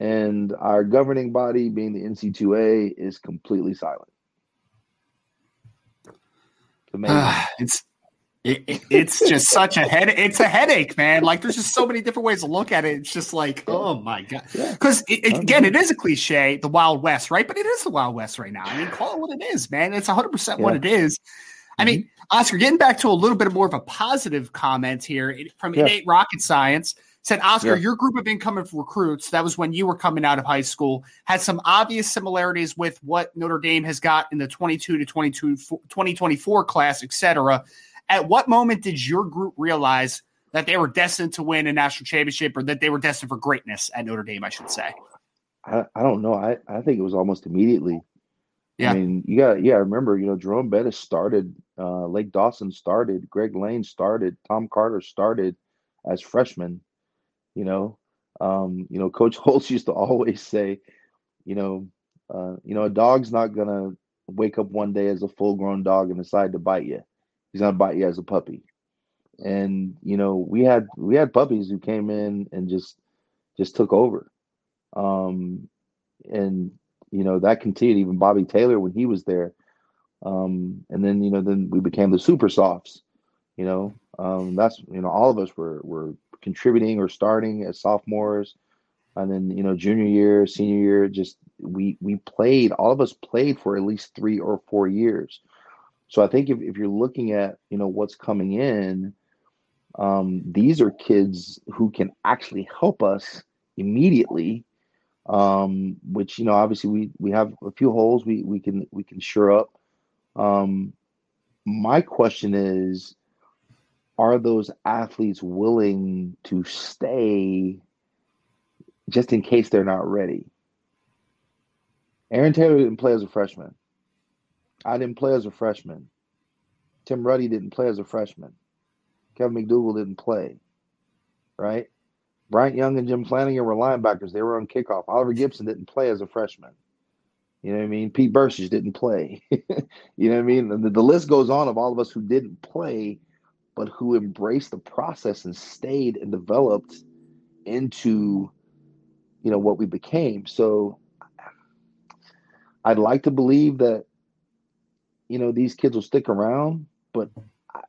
and our governing body, being the NC2A, is completely silent. (sighs) It's, it's it, it, it's just such a head. It's a headache, man. Like there's just so many different ways to look at it. It's just like, oh my god. Because yeah. again, it is a cliche, the Wild West, right? But it is the Wild West right now. I mean, call it what it is, man. It's 100 percent what it is. I mean, mm-hmm. Oscar, getting back to a little bit more of a positive comment here from yeah. Innate Rocket Science said, Oscar, yeah. your group of incoming recruits, that was when you were coming out of high school, had some obvious similarities with what Notre Dame has got in the 22 to 22, 2024 class, et cetera. At what moment did your group realize that they were destined to win a national championship or that they were destined for greatness at Notre Dame, I should say? I, I don't know. I, I think it was almost immediately. Yeah. I mean, you got yeah, I remember, you know, Jerome Bettis started, uh, Lake Dawson started, Greg Lane started, Tom Carter started as freshmen, you know. Um, you know, Coach (laughs) Holtz used to always say, you know, uh, you know, a dog's not gonna wake up one day as a full grown dog and decide to bite you he's gonna bite you as a puppy. And you know, we had we had puppies who came in and just just took over. Um, and you know that continued. Even Bobby Taylor when he was there. Um, and then you know then we became the super sophs. You know, um, that's you know all of us were were contributing or starting as sophomores, and then you know junior year, senior year, just we we played. All of us played for at least three or four years. So I think if, if you're looking at, you know, what's coming in, um, these are kids who can actually help us immediately. Um, which, you know, obviously we we have a few holes we we can we can sure up. Um, my question is, are those athletes willing to stay just in case they're not ready? Aaron Taylor didn't play as a freshman. I didn't play as a freshman. Tim Ruddy didn't play as a freshman. Kevin McDougal didn't play. Right? Bryant Young and Jim Flanagan were linebackers. They were on kickoff. Oliver Gibson didn't play as a freshman. You know what I mean? Pete Bercich didn't play. (laughs) you know what I mean? The, the list goes on of all of us who didn't play, but who embraced the process and stayed and developed into, you know, what we became. So I'd like to believe that you know these kids will stick around, but I,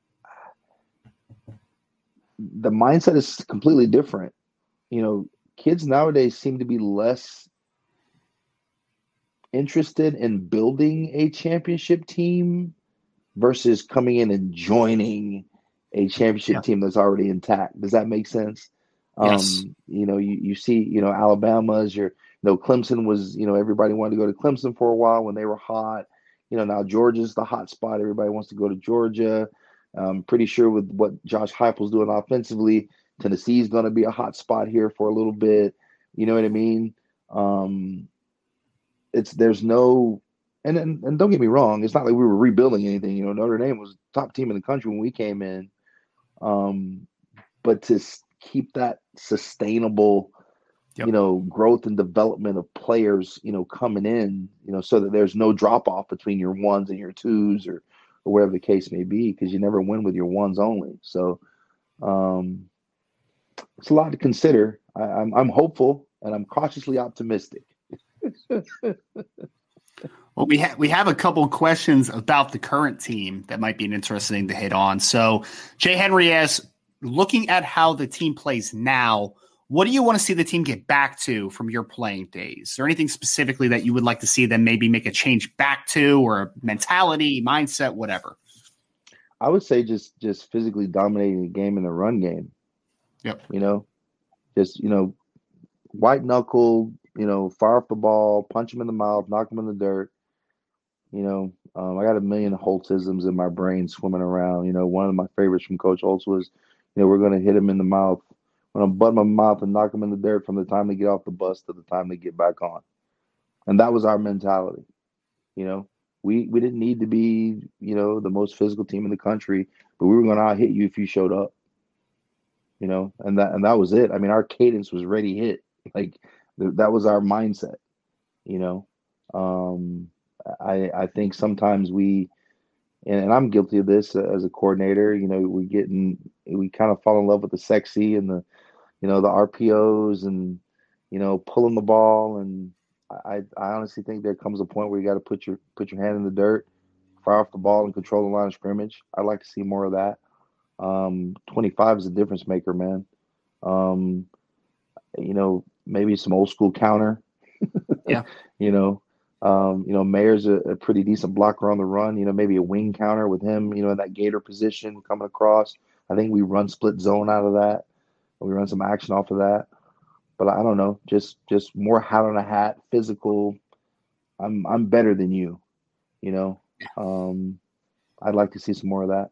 the mindset is completely different. You know, kids nowadays seem to be less interested in building a championship team versus coming in and joining a championship yeah. team that's already intact. Does that make sense? Yes. Um, you know, you, you see, you know, Alabama's your, you know, Clemson was, you know, everybody wanted to go to Clemson for a while when they were hot. You know, now Georgia's the hot spot. Everybody wants to go to Georgia. I'm pretty sure with what Josh Heupel's doing offensively, Tennessee's going to be a hot spot here for a little bit. You know what I mean? Um, it's there's no, and, and and don't get me wrong, it's not like we were rebuilding anything. You know, Notre Dame was top team in the country when we came in. Um, but to keep that sustainable yep. you know, growth and development of players, you know, coming in, you know, so that there's no drop off between your ones and your twos or, or whatever the case may be, because you never win with your ones only. So, um, it's a lot to consider. I, I'm I'm hopeful and I'm cautiously optimistic. (laughs) Well, we have we have a couple questions about the current team that might be an interesting to hit on. So, Jay Henry asks, looking at how the team plays now, what do you want to see the team get back to from your playing days? Is there anything specifically that you would like to see them maybe make a change back to, or mentality, mindset, whatever? I would say just just physically dominating the game in the run game. Yep. You know, just you know, white knuckle. You know, fire off the ball, punch him in the mouth, knock him in the dirt you know, um, I got a million Holtzisms in my brain swimming around. You know, one of my favorites from Coach Holtz was, you know, we're going to hit him in the mouth. Going to butt my mouth and knock them in the dirt from the time they get off the bus to the time they get back on. And that was our mentality. You know, we we didn't need to be, you know, the most physical team in the country, but we were to out hit you if you showed up. You know, and that and that was it. I mean, our cadence was ready hit. Like th- that was our mindset. You know, um, I I think sometimes we, and, I'm guilty of this as a coordinator. You know, we get in, we kind of fall in love with the sexy and the, you know, the RPOs and, you know, pulling the ball. And I I honestly think there comes a point where you got to put your put your hand in the dirt, fire off the ball, and control the line of scrimmage. I'd like to see more of that. Um, 25 is a difference maker, man. Um, you know, maybe some old school counter. (laughs) yeah. you know, um, you know, Mayer's a, a, pretty decent blocker on the run. You know, maybe a wing counter with him. You know, in that Gator position coming across. I think we run split zone out of that. We run some action off of that. But I don't know, just just more hat on a hat, physical. I'm I'm better than you. You know, um, I'd like to see some more of that.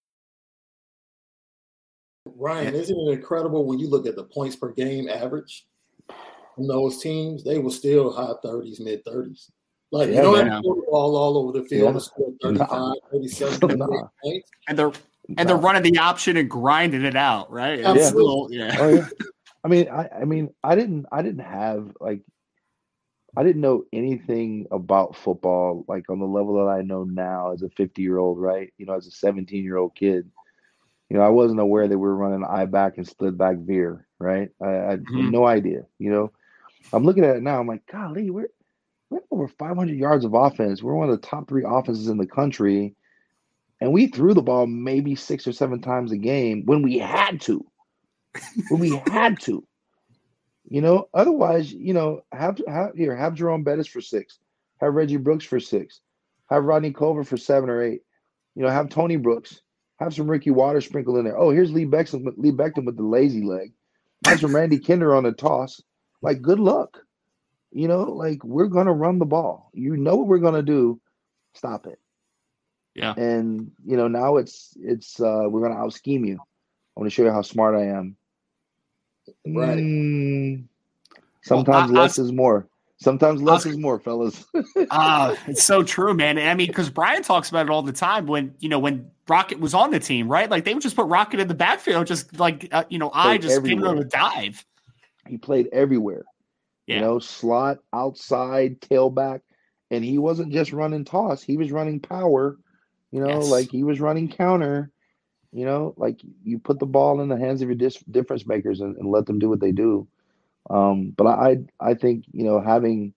Ryan, isn't it incredible when you look at the points per game average from those teams? They were still high 30s, mid 30s. Like, yeah, you know, man. all, all over the field yeah. and score 35, nah. 37 (laughs) nah. points. And they're and they're running the option and grinding it out, right? Absolutely. Yeah. Oh, yeah. (laughs) I mean, I, I mean, I didn't, I didn't have like, I didn't know anything about football like on the level that I know now as a 50 year old, right? You know, as a 17 year old kid you know, I wasn't aware that we were running I back and split back veer, right? I, I mm-hmm. had no idea. You know, I'm looking at it now. I'm like, golly, we're we're over 500 yards of offense. We're one of the top three offenses in the country, and we threw the ball maybe six or seven times a game when we had to. when we (laughs) had to, you know. Otherwise, you know, have have here have Jerome Bettis for six, have Reggie Brooks for six, have Rodney Culver for seven or eight. You know, have Tony Brooks have some Ricky Watters sprinkled in there. Oh, here's Lee Becton, Lee Becton with the lazy leg. Have some Randy Kinder on the toss. Like, good luck. You know, like we're gonna run the ball. You know what we're gonna do. Stop it. Yeah. And you know, now it's it's uh we're gonna out scheme you. I want to show you how smart I am. Right. Mm, sometimes well, I, less I, is more. Sometimes less is more, fellas. uh, (laughs) it's so true, man. I mean, because Brian talks about it all the time when you know when Rocket was on the team, right? Like they would just put Rocket in the backfield, just like uh, you know, I just came on a dive. He played everywhere. Yeah. You know, slot, outside, tailback, and he wasn't just running toss; he was running power. You know, yes. like he was running counter. You know, like you put the ball in the hands of your dis- difference makers and, and let them do what they do. Um, but I I think you know having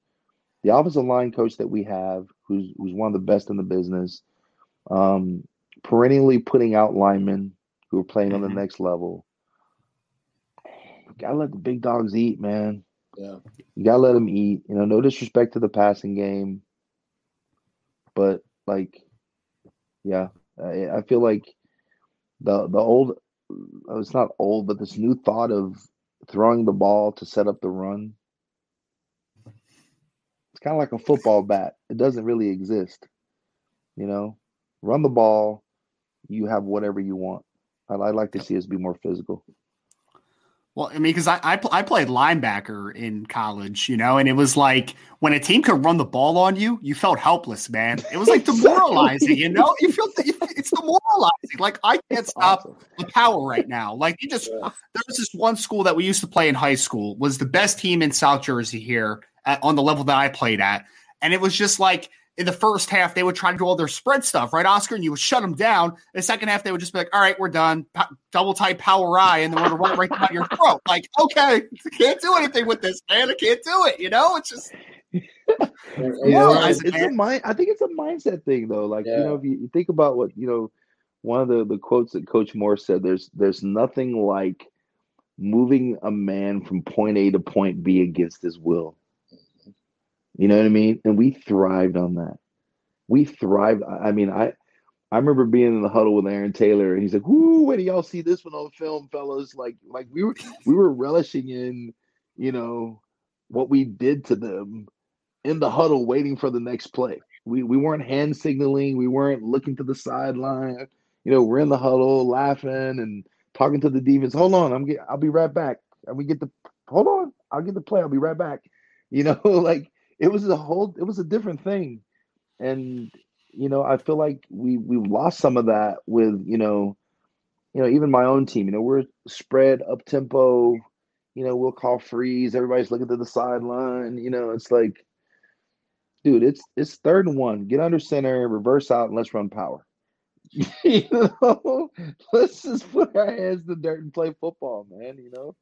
the offensive line coach that we have, who's who's one of the best in the business, um, perennially putting out linemen who are playing on the mm-hmm. next level. You gotta let the big dogs eat, man. Yeah, you gotta let them eat. You know, no disrespect to the passing game, but like, yeah, I, I feel like the the old. It's not old, but this new thought of throwing the ball to set up the run. It's kind of like a football bat. It doesn't really exist. You know, run the ball, you have whatever you want. I'd, I'd like to see us be more physical. Well, I mean, because I, I, I played linebacker in college, you know, and it was like when a team could run the ball on you, you felt helpless, man. It was like demoralizing, you know. You feel it's demoralizing. Like I can't stop the power right now. Like you just yeah. there was this one school that we used to play in high school was the best team in South Jersey here at, on the level that I played at, and it was just like in the first half, they would try to do all their spread stuff, right, Oscar? And you would shut them down. In the second half, they would just be like, all right, we're done. double type power I, and then we're right, right down your throat. Like, okay, (laughs) can't do anything with this, man. I can't do it. You know, it's just. (laughs) yeah, it's, it's a mind. I think it's a mindset thing, though. Like yeah. you know, if you, you think about what you know, one of the the quotes that Coach Moore said, "There's there's nothing like moving a man from point A to point B against his will." You know what I mean? And we thrived on that. We thrived. I mean, I I remember being in the huddle with Aaron Taylor, and he's like, "Whoo, when do y'all see this one on film, fellas?" Like, like we were we were relishing in, you know, what we did to them in the huddle, waiting for the next play. We we weren't hand signaling. We weren't looking to the sideline. You know, we're in the huddle, laughing and talking to the defense. Hold on, I'm get, I'll be right back. And we get the hold on, I'll get the play. I'll be right back. You (laughs) know, like it was a whole it was a different thing. And you know i feel like we we've lost some of that with you know you know even my own team you know we're spread up tempo you know we'll call freeze everybody's looking to the sideline you know it's like dude it's it's third and one. Get under center reverse out and let's run power. (laughs) You know? Let's just put our hands in the dirt and play football man you know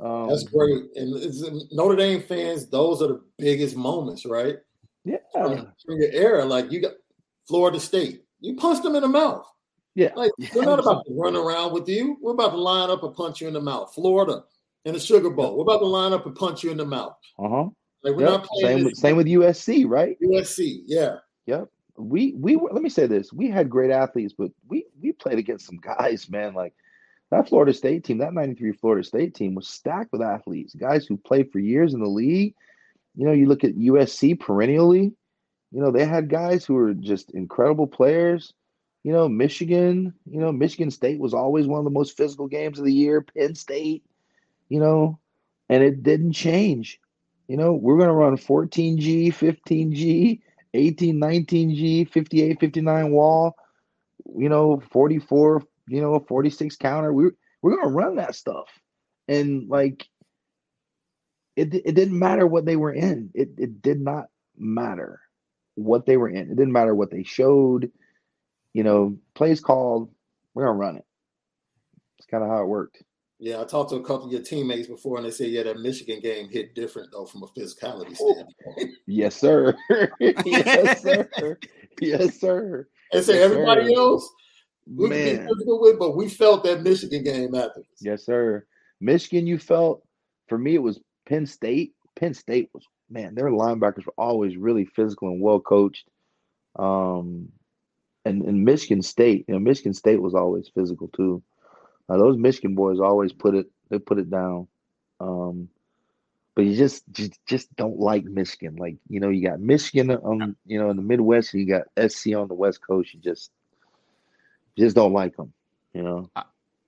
um, That's great. And Notre Dame fans, those are the biggest moments, right? Yeah. From, from your era, like you got Florida State, you punched them in the mouth. Yeah. Like we're not about to run around with you. We're about to line up and punch you in the mouth. Florida in the Sugar Bowl, we're about to line up and punch you in the mouth. Uh huh. Like we're yep. not playing same with, same with USC, right? USC, yeah. Yep. We we were, let me say this: we had great athletes, but we we played against some guys, man. Like that Florida State team, that 93 Florida State team was stacked with athletes, guys who played for years in the league. You know, you look at USC perennially, you know, they had guys who were just incredible players. You know, Michigan, you know, Michigan State was always one of the most physical games of the year, Penn State, you know, and it didn't change. You know, we're going to run 14G, 15G, 18, 19G, 58, 59 wall, you know, 44, you know, a 46 counter. We we're gonna run that stuff. And like it it didn't matter what they were in. It it did not matter what they were in. It didn't matter what they showed. You know, plays called, we're gonna run it. It's kind of how it worked. Yeah, I talked to a couple of your teammates before, and they said, "Yeah, that Michigan game hit different though from a physicality standpoint." (laughs) yes, sir. (laughs) yes, sir. (laughs) yes, sir. And say yes, everybody sir. else, we Man. with, but we felt that Michigan game after. Yes, sir. Michigan, you felt. For me, it was Penn State. Penn State was man. Their linebackers were always really physical and well coached. Um, and in Michigan State, you know, Michigan State was always physical too. Uh, those Michigan boys always put it. They put it down. Um, but you just, just just don't like Michigan. Like you know, you got Michigan on you know in the Midwest, and you got SC on the West Coast. You just just don't like them, you know.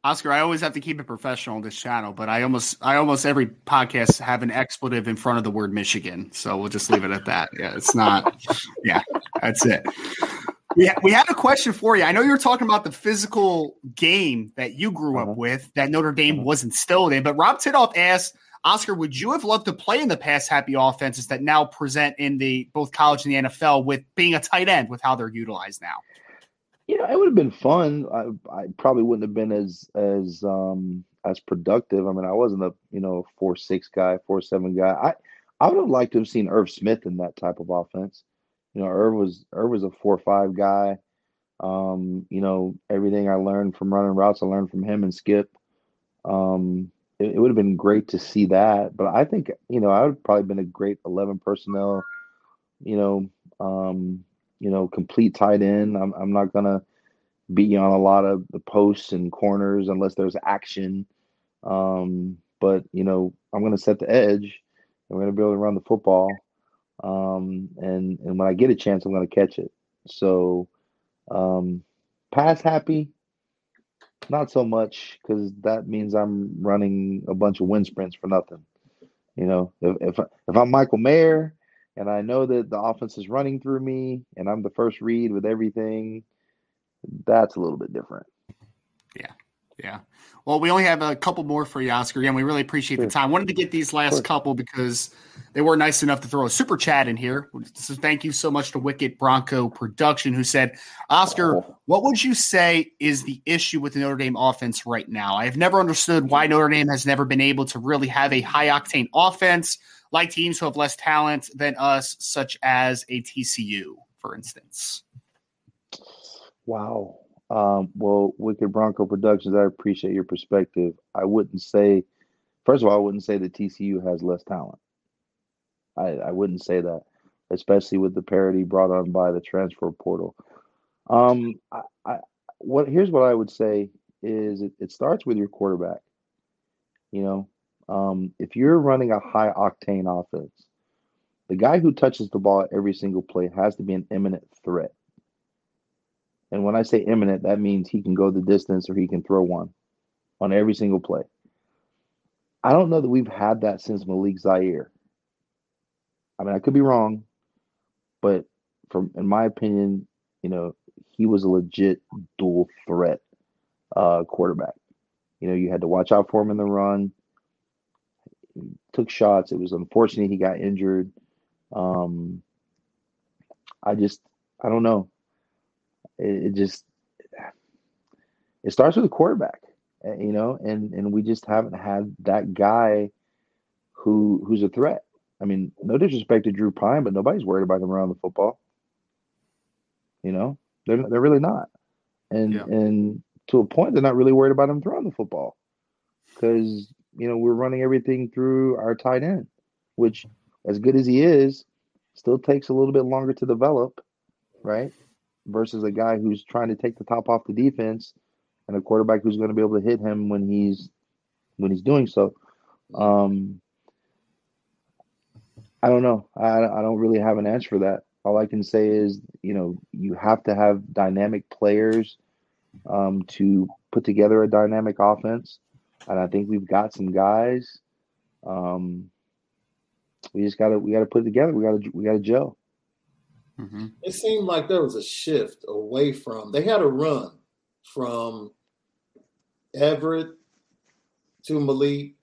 Oscar, I always have to keep it professional on this channel, but I almost I almost every podcast have an expletive in front of the word Michigan. So we'll just leave it at that. Yeah, it's not (laughs) yeah, that's it. We, we had a question for you. I know you were talking about the physical game that you grew up uh-huh. with that Notre Dame uh-huh. was instilled in, but Rob Tidoff asked Oscar, would you have loved to play in the pass happy offenses that now present in the both college and the NFL with being a tight end with how they're utilized now? You know, it would have been fun. I, I probably wouldn't have been as as um as productive. I mean, I wasn't a you know four six guy, four seven guy. I I would have liked to have seen Irv Smith in that type of offense. You know, Irv was Irv was a four five guy. Um, you know, everything I learned from running routes, I learned from him and Skip. Um, it, it would have been great to see that. But I think you know I would probably been a great eleven personnel. You know, um, you know, complete tight end. I'm I'm not gonna be on a lot of the posts and corners unless there's action. Um, but you know, I'm gonna set the edge. and We're gonna be able to run the football. Um, and and when I get a chance, I'm gonna catch it. So, um, pass happy. Not so much because that means I'm running a bunch of wind sprints for nothing. You know, if if, if I'm Michael Mayer and I know that the offense is running through me and I'm the first read with everything, that's a little bit different. Yeah. Yeah. Well, we only have a couple more for you, Oscar. Again, we really appreciate sure. the time. Wanted to get these last couple because they were nice enough to throw a super chat in here. So thank you so much to Wicked Bronco Production, who said, Oscar, oh. what would you say is the issue with the Notre Dame offense right now? I have never understood why Notre Dame has never been able to really have a high octane offense like teams who have less talent than us, such as a TCU, for instance. Wow. Um, well, Wicked Bronco Productions, I appreciate your perspective. I wouldn't say, first of all, I wouldn't say that TCU has less talent. I, I wouldn't say that, especially with the parity brought on by the transfer portal. Um, I, I what here's what I would say is it, it starts with your quarterback. You know, um, if you're running a high octane offense, the guy who touches the ball every single play has to be an imminent threat. And when I say imminent, that means he can go the distance or he can throw one on every single play. I don't know that we've had that since Malik Zaire. I mean, I could be wrong, but from in my opinion, you know, he was a legit dual threat uh, quarterback. You know, you had to watch out for him in the run. Took shots. It was unfortunate he got injured. Um, I just, I don't know it, it just it starts with a quarterback, eh, you know, and and we just haven't had that guy who who's a threat. I mean, no disrespect to Drew Pyne, but nobody's worried about him around the football. You know, they're they're really not, and yeah. and to a point, they're not really worried about him throwing the football because you know we're running everything through our tight end, which, as good as he is, still takes a little bit longer to develop, right? versus a guy who's trying to take the top off the defense and a quarterback who's going to be able to hit him when he's when he's doing so. Um, I don't know. I, I don't really have an answer for that. All I can say is, you know, you have to have dynamic players um, to put together a dynamic offense, and I think we've got some guys. Um, we just gotta we gotta put it together. We gotta we gotta gel. Mm-hmm. It seemed like there was a shift away from. They had a run from Everett to Malik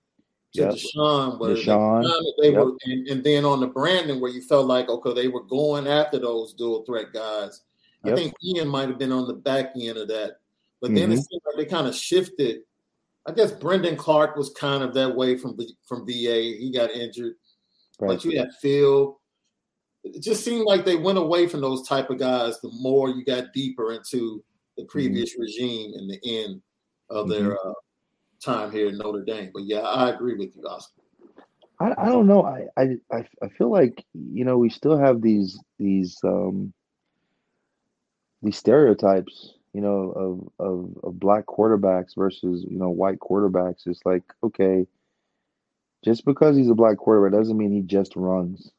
to yep. Deshaun, where Deshaun. they yep. were, and, and, then on the Brandon, where you felt like okay, they were going after those dual threat guys. Yep. I think Ian might have been on the back end of that, but mm-hmm. then it mm-hmm. seemed like they kind of shifted. I guess Brendon Clark was kind of that way from from VA. He got injured, right. but you had Phil it just seemed like they went away from those type of guys the more you got deeper into the mm-hmm. previous mm-hmm. regime and the end of mm-hmm. their uh, time here in Notre Dame. But yeah, I agree with you, Oscar. I, I don't know. I, I I feel like you know we still have these these um these stereotypes, you know, of of of black quarterbacks versus you know white quarterbacks. It's like okay, just because he's a black quarterback doesn't mean he just runs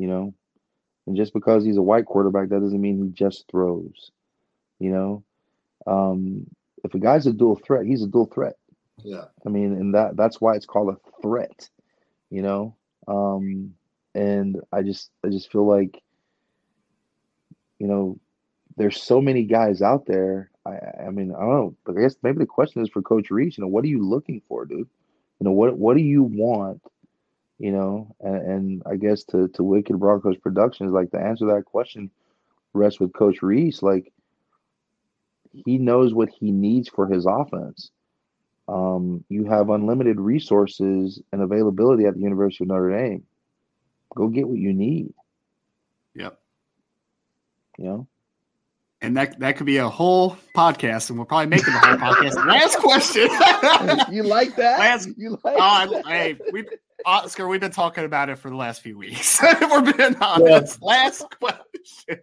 you know. And just because he's a white quarterback, that doesn't mean he just throws, you know. Um, if a guy's a dual threat, he's a dual threat. Yeah. I mean, and that that's why it's called a threat, you know. Um, and I just I just feel like, you know, there's so many guys out there. I I mean I don't know, but I guess maybe the question is for Coach Rees. You know, what are you looking for, dude? You know, what what do you want? You know, and, and I guess to to Wicked Broncos Productions, like to answer that question rests with Coach Rees. Like he knows what he needs for his offense. Um, you have unlimited resources and availability at the University of Notre Dame. Go get what you need. Yep. You know? And that that could be a whole podcast, and we'll probably make it a whole podcast. (laughs) Last question. you like that? Last, you like uh, that? hey, we Oscar, we've been talking about it for the last few weeks. (laughs) We're being honest. Last question.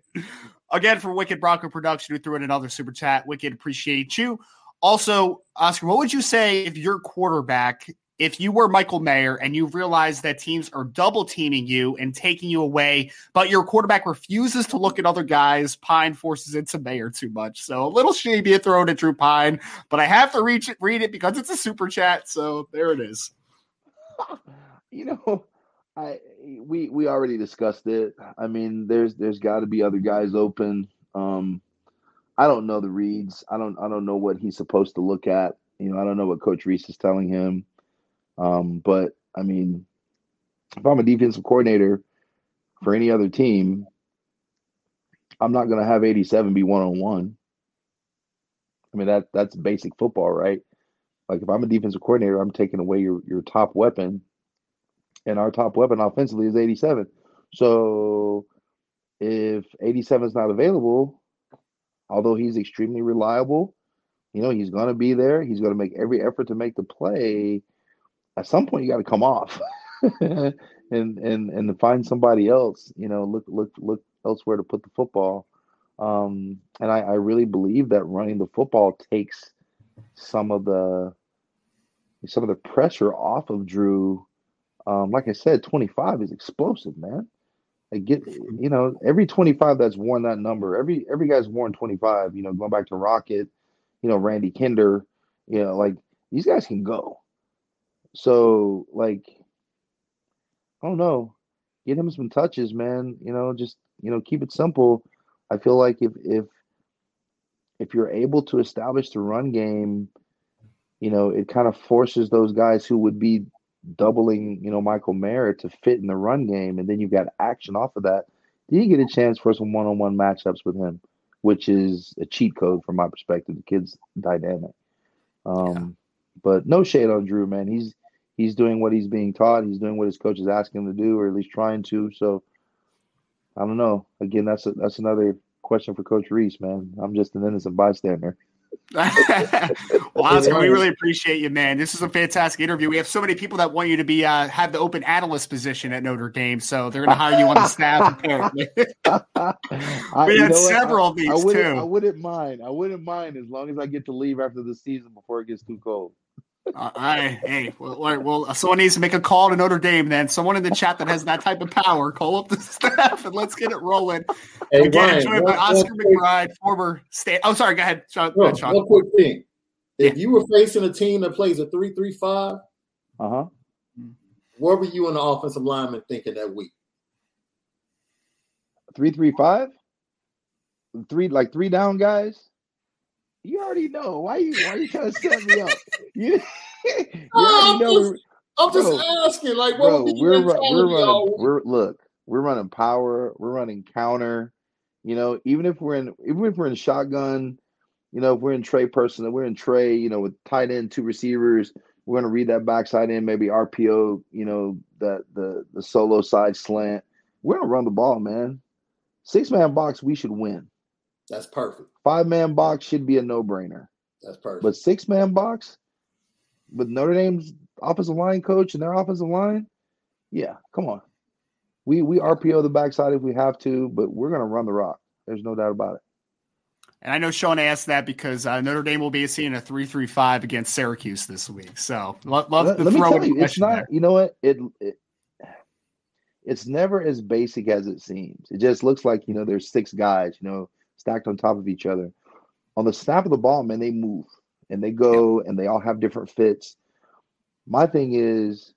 Again, for Wicked Bronco Production, who threw in another super chat. Wicked, appreciate you. Also, Oscar, what would you say if your quarterback, if you were Michael Mayer and you realize that teams are double teaming you and taking you away, but your quarterback refuses to look at other guys, Pyne forces into Mayer too much. So a little shady being thrown at Drew Pyne, but I have to reach it, read it because it's a super chat. So there it is. (laughs) you know, I we we already discussed it. I mean, there's there's got to be other guys open. Um, I don't know the reads. I don't I don't know what he's supposed to look at. You know, I don't know what Coach Rees is telling him. Um, but I mean, if I'm a defensive coordinator for any other team, I'm not going to have 87 be one on one. I mean that that's basic football, right? Like if I'm a defensive coordinator, I'm taking away your your top weapon and our top weapon offensively is 87. So if 87 is not available, although he's extremely reliable, you know, he's going to be there. He's going to make every effort to make the play. At some point, you got to come off (laughs) and and and find somebody else. You know, look look look elsewhere to put the football. Um, and I, I really believe that running the football takes some of the some of the pressure off of Drew um, like I said, 25 is explosive, man. I get, you know, every 25 that's worn that number, every every guy's worn 25. You know, going back to Rocket, you know, Randy Kinder, you know, like these guys can go. So, like, I don't know, get him some touches, man. You know, just you know, keep it simple. I feel like if if if you're able to establish the run game, you know, it kind of forces those guys who would be doubling, you know, Michael Mayer to fit in the run game, and then you've got action off of that. Then you get a chance for some one-on-one matchups with him, which is a cheat code from my perspective. The kid's dynamic. Um. But no shade on Drew, man. He's he's doing what he's being taught. He's doing what his coach is asking him to do, or at least trying to. So I don't know. Again, that's a, that's another question for Coach Rees, man. I'm just an innocent bystander. (laughs) well, Oscar, we really appreciate you, man. This is a fantastic interview. We have so many people that want you to be uh, have the open analyst position at Notre Dame, so they're going to hire you on the staff. (laughs) Apparently, (laughs) we had several I, of these I too. I wouldn't mind. I wouldn't mind as long as I get to leave after the season before it gets too cold. Uh, I, hey, well, well, someone needs to make a call to Notre Dame. Then someone in the chat that has that type of power, call up the (laughs) staff and let's get it rolling. Hey, Again, Ryan, joined by Oscar McBride, former state. Oh, sorry. Go ahead, Sean. No, go ahead, Sean. One quick thing: if yeah. you were facing a team that plays a three-three-five, uh huh, what were you and the offensive lineman thinking that week? Three-three-five, three like three down guys. You already know. Why you why you trying to set me up? (laughs) You, you I'm, just, I'm just bro, asking, like, what bro, we're, we're running, we're look, we're running power, we're running counter. You know, even if we're in even if we're in shotgun, you know, if we're in Trey person, we're in Trey, you know, with tight end, two receivers, we're gonna read that backside in, maybe RPO, you know, that the the solo side slant. We're gonna run the ball, man. Six man box, we should win. That's perfect. Five man box should be a no brainer. That's perfect. But six man box with Notre Dame's offensive line coach and their offensive line, yeah, come on. We we RPO the backside if we have to, but we're gonna run the rock. There's no doubt about it. And I know Sean asked that because uh, Notre Dame will be seeing a three-three-five against Syracuse this week. So love, love let, to let throw me tell you, it's not. There. You know what? It, it it's never as basic as it seems. It just looks like you know there's six guys. You know stacked on top of each other. On the snap of the ball, man, they move. and they go and they all have different fits. My thing is,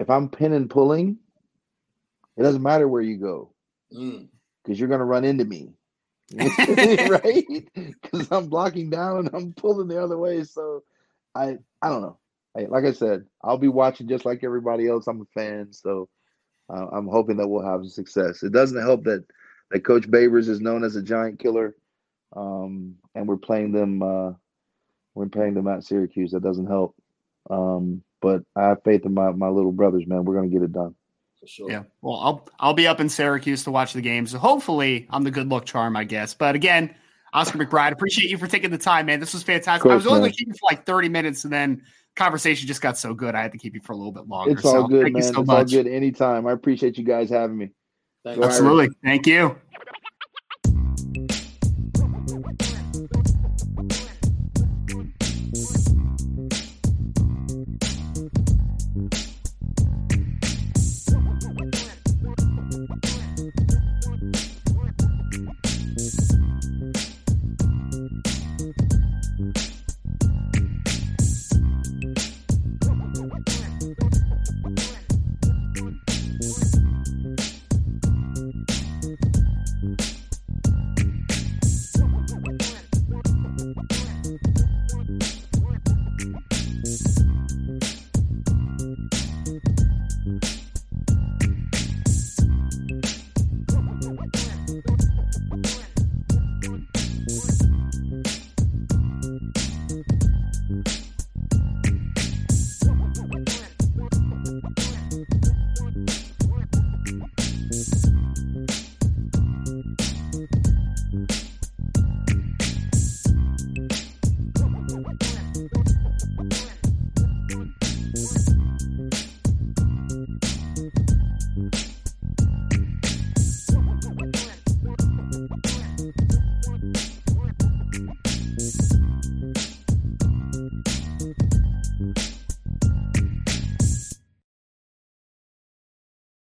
if I'm pin and pulling, it doesn't matter where you go Mm. because you're going to run into me, (laughs) (laughs) right? Because I'm blocking down and I'm pulling the other way. So I I don't know. I, like I said, I'll be watching just like everybody else. I'm a fan, so uh, I'm hoping that we'll have success. It doesn't help that that Coach Babers is known as a giant killer, um, and we're playing them. Uh, we're playing them at Syracuse. That doesn't help. Um, but I have faith in my my little brothers, man. We're gonna get it done. For sure. Yeah. Well, I'll I'll be up in Syracuse to watch the game. So hopefully I'm the good luck charm, I guess. But again, Oscar McBride, appreciate you for taking the time, man. This was fantastic. Of I was only man. going to keep you for like 30 minutes, and then conversation just got so good I had to keep you for a little bit longer. It's all so good, thank man. you so it's all much. good anytime. I appreciate you guys having me. Thank. Absolutely. Thank you.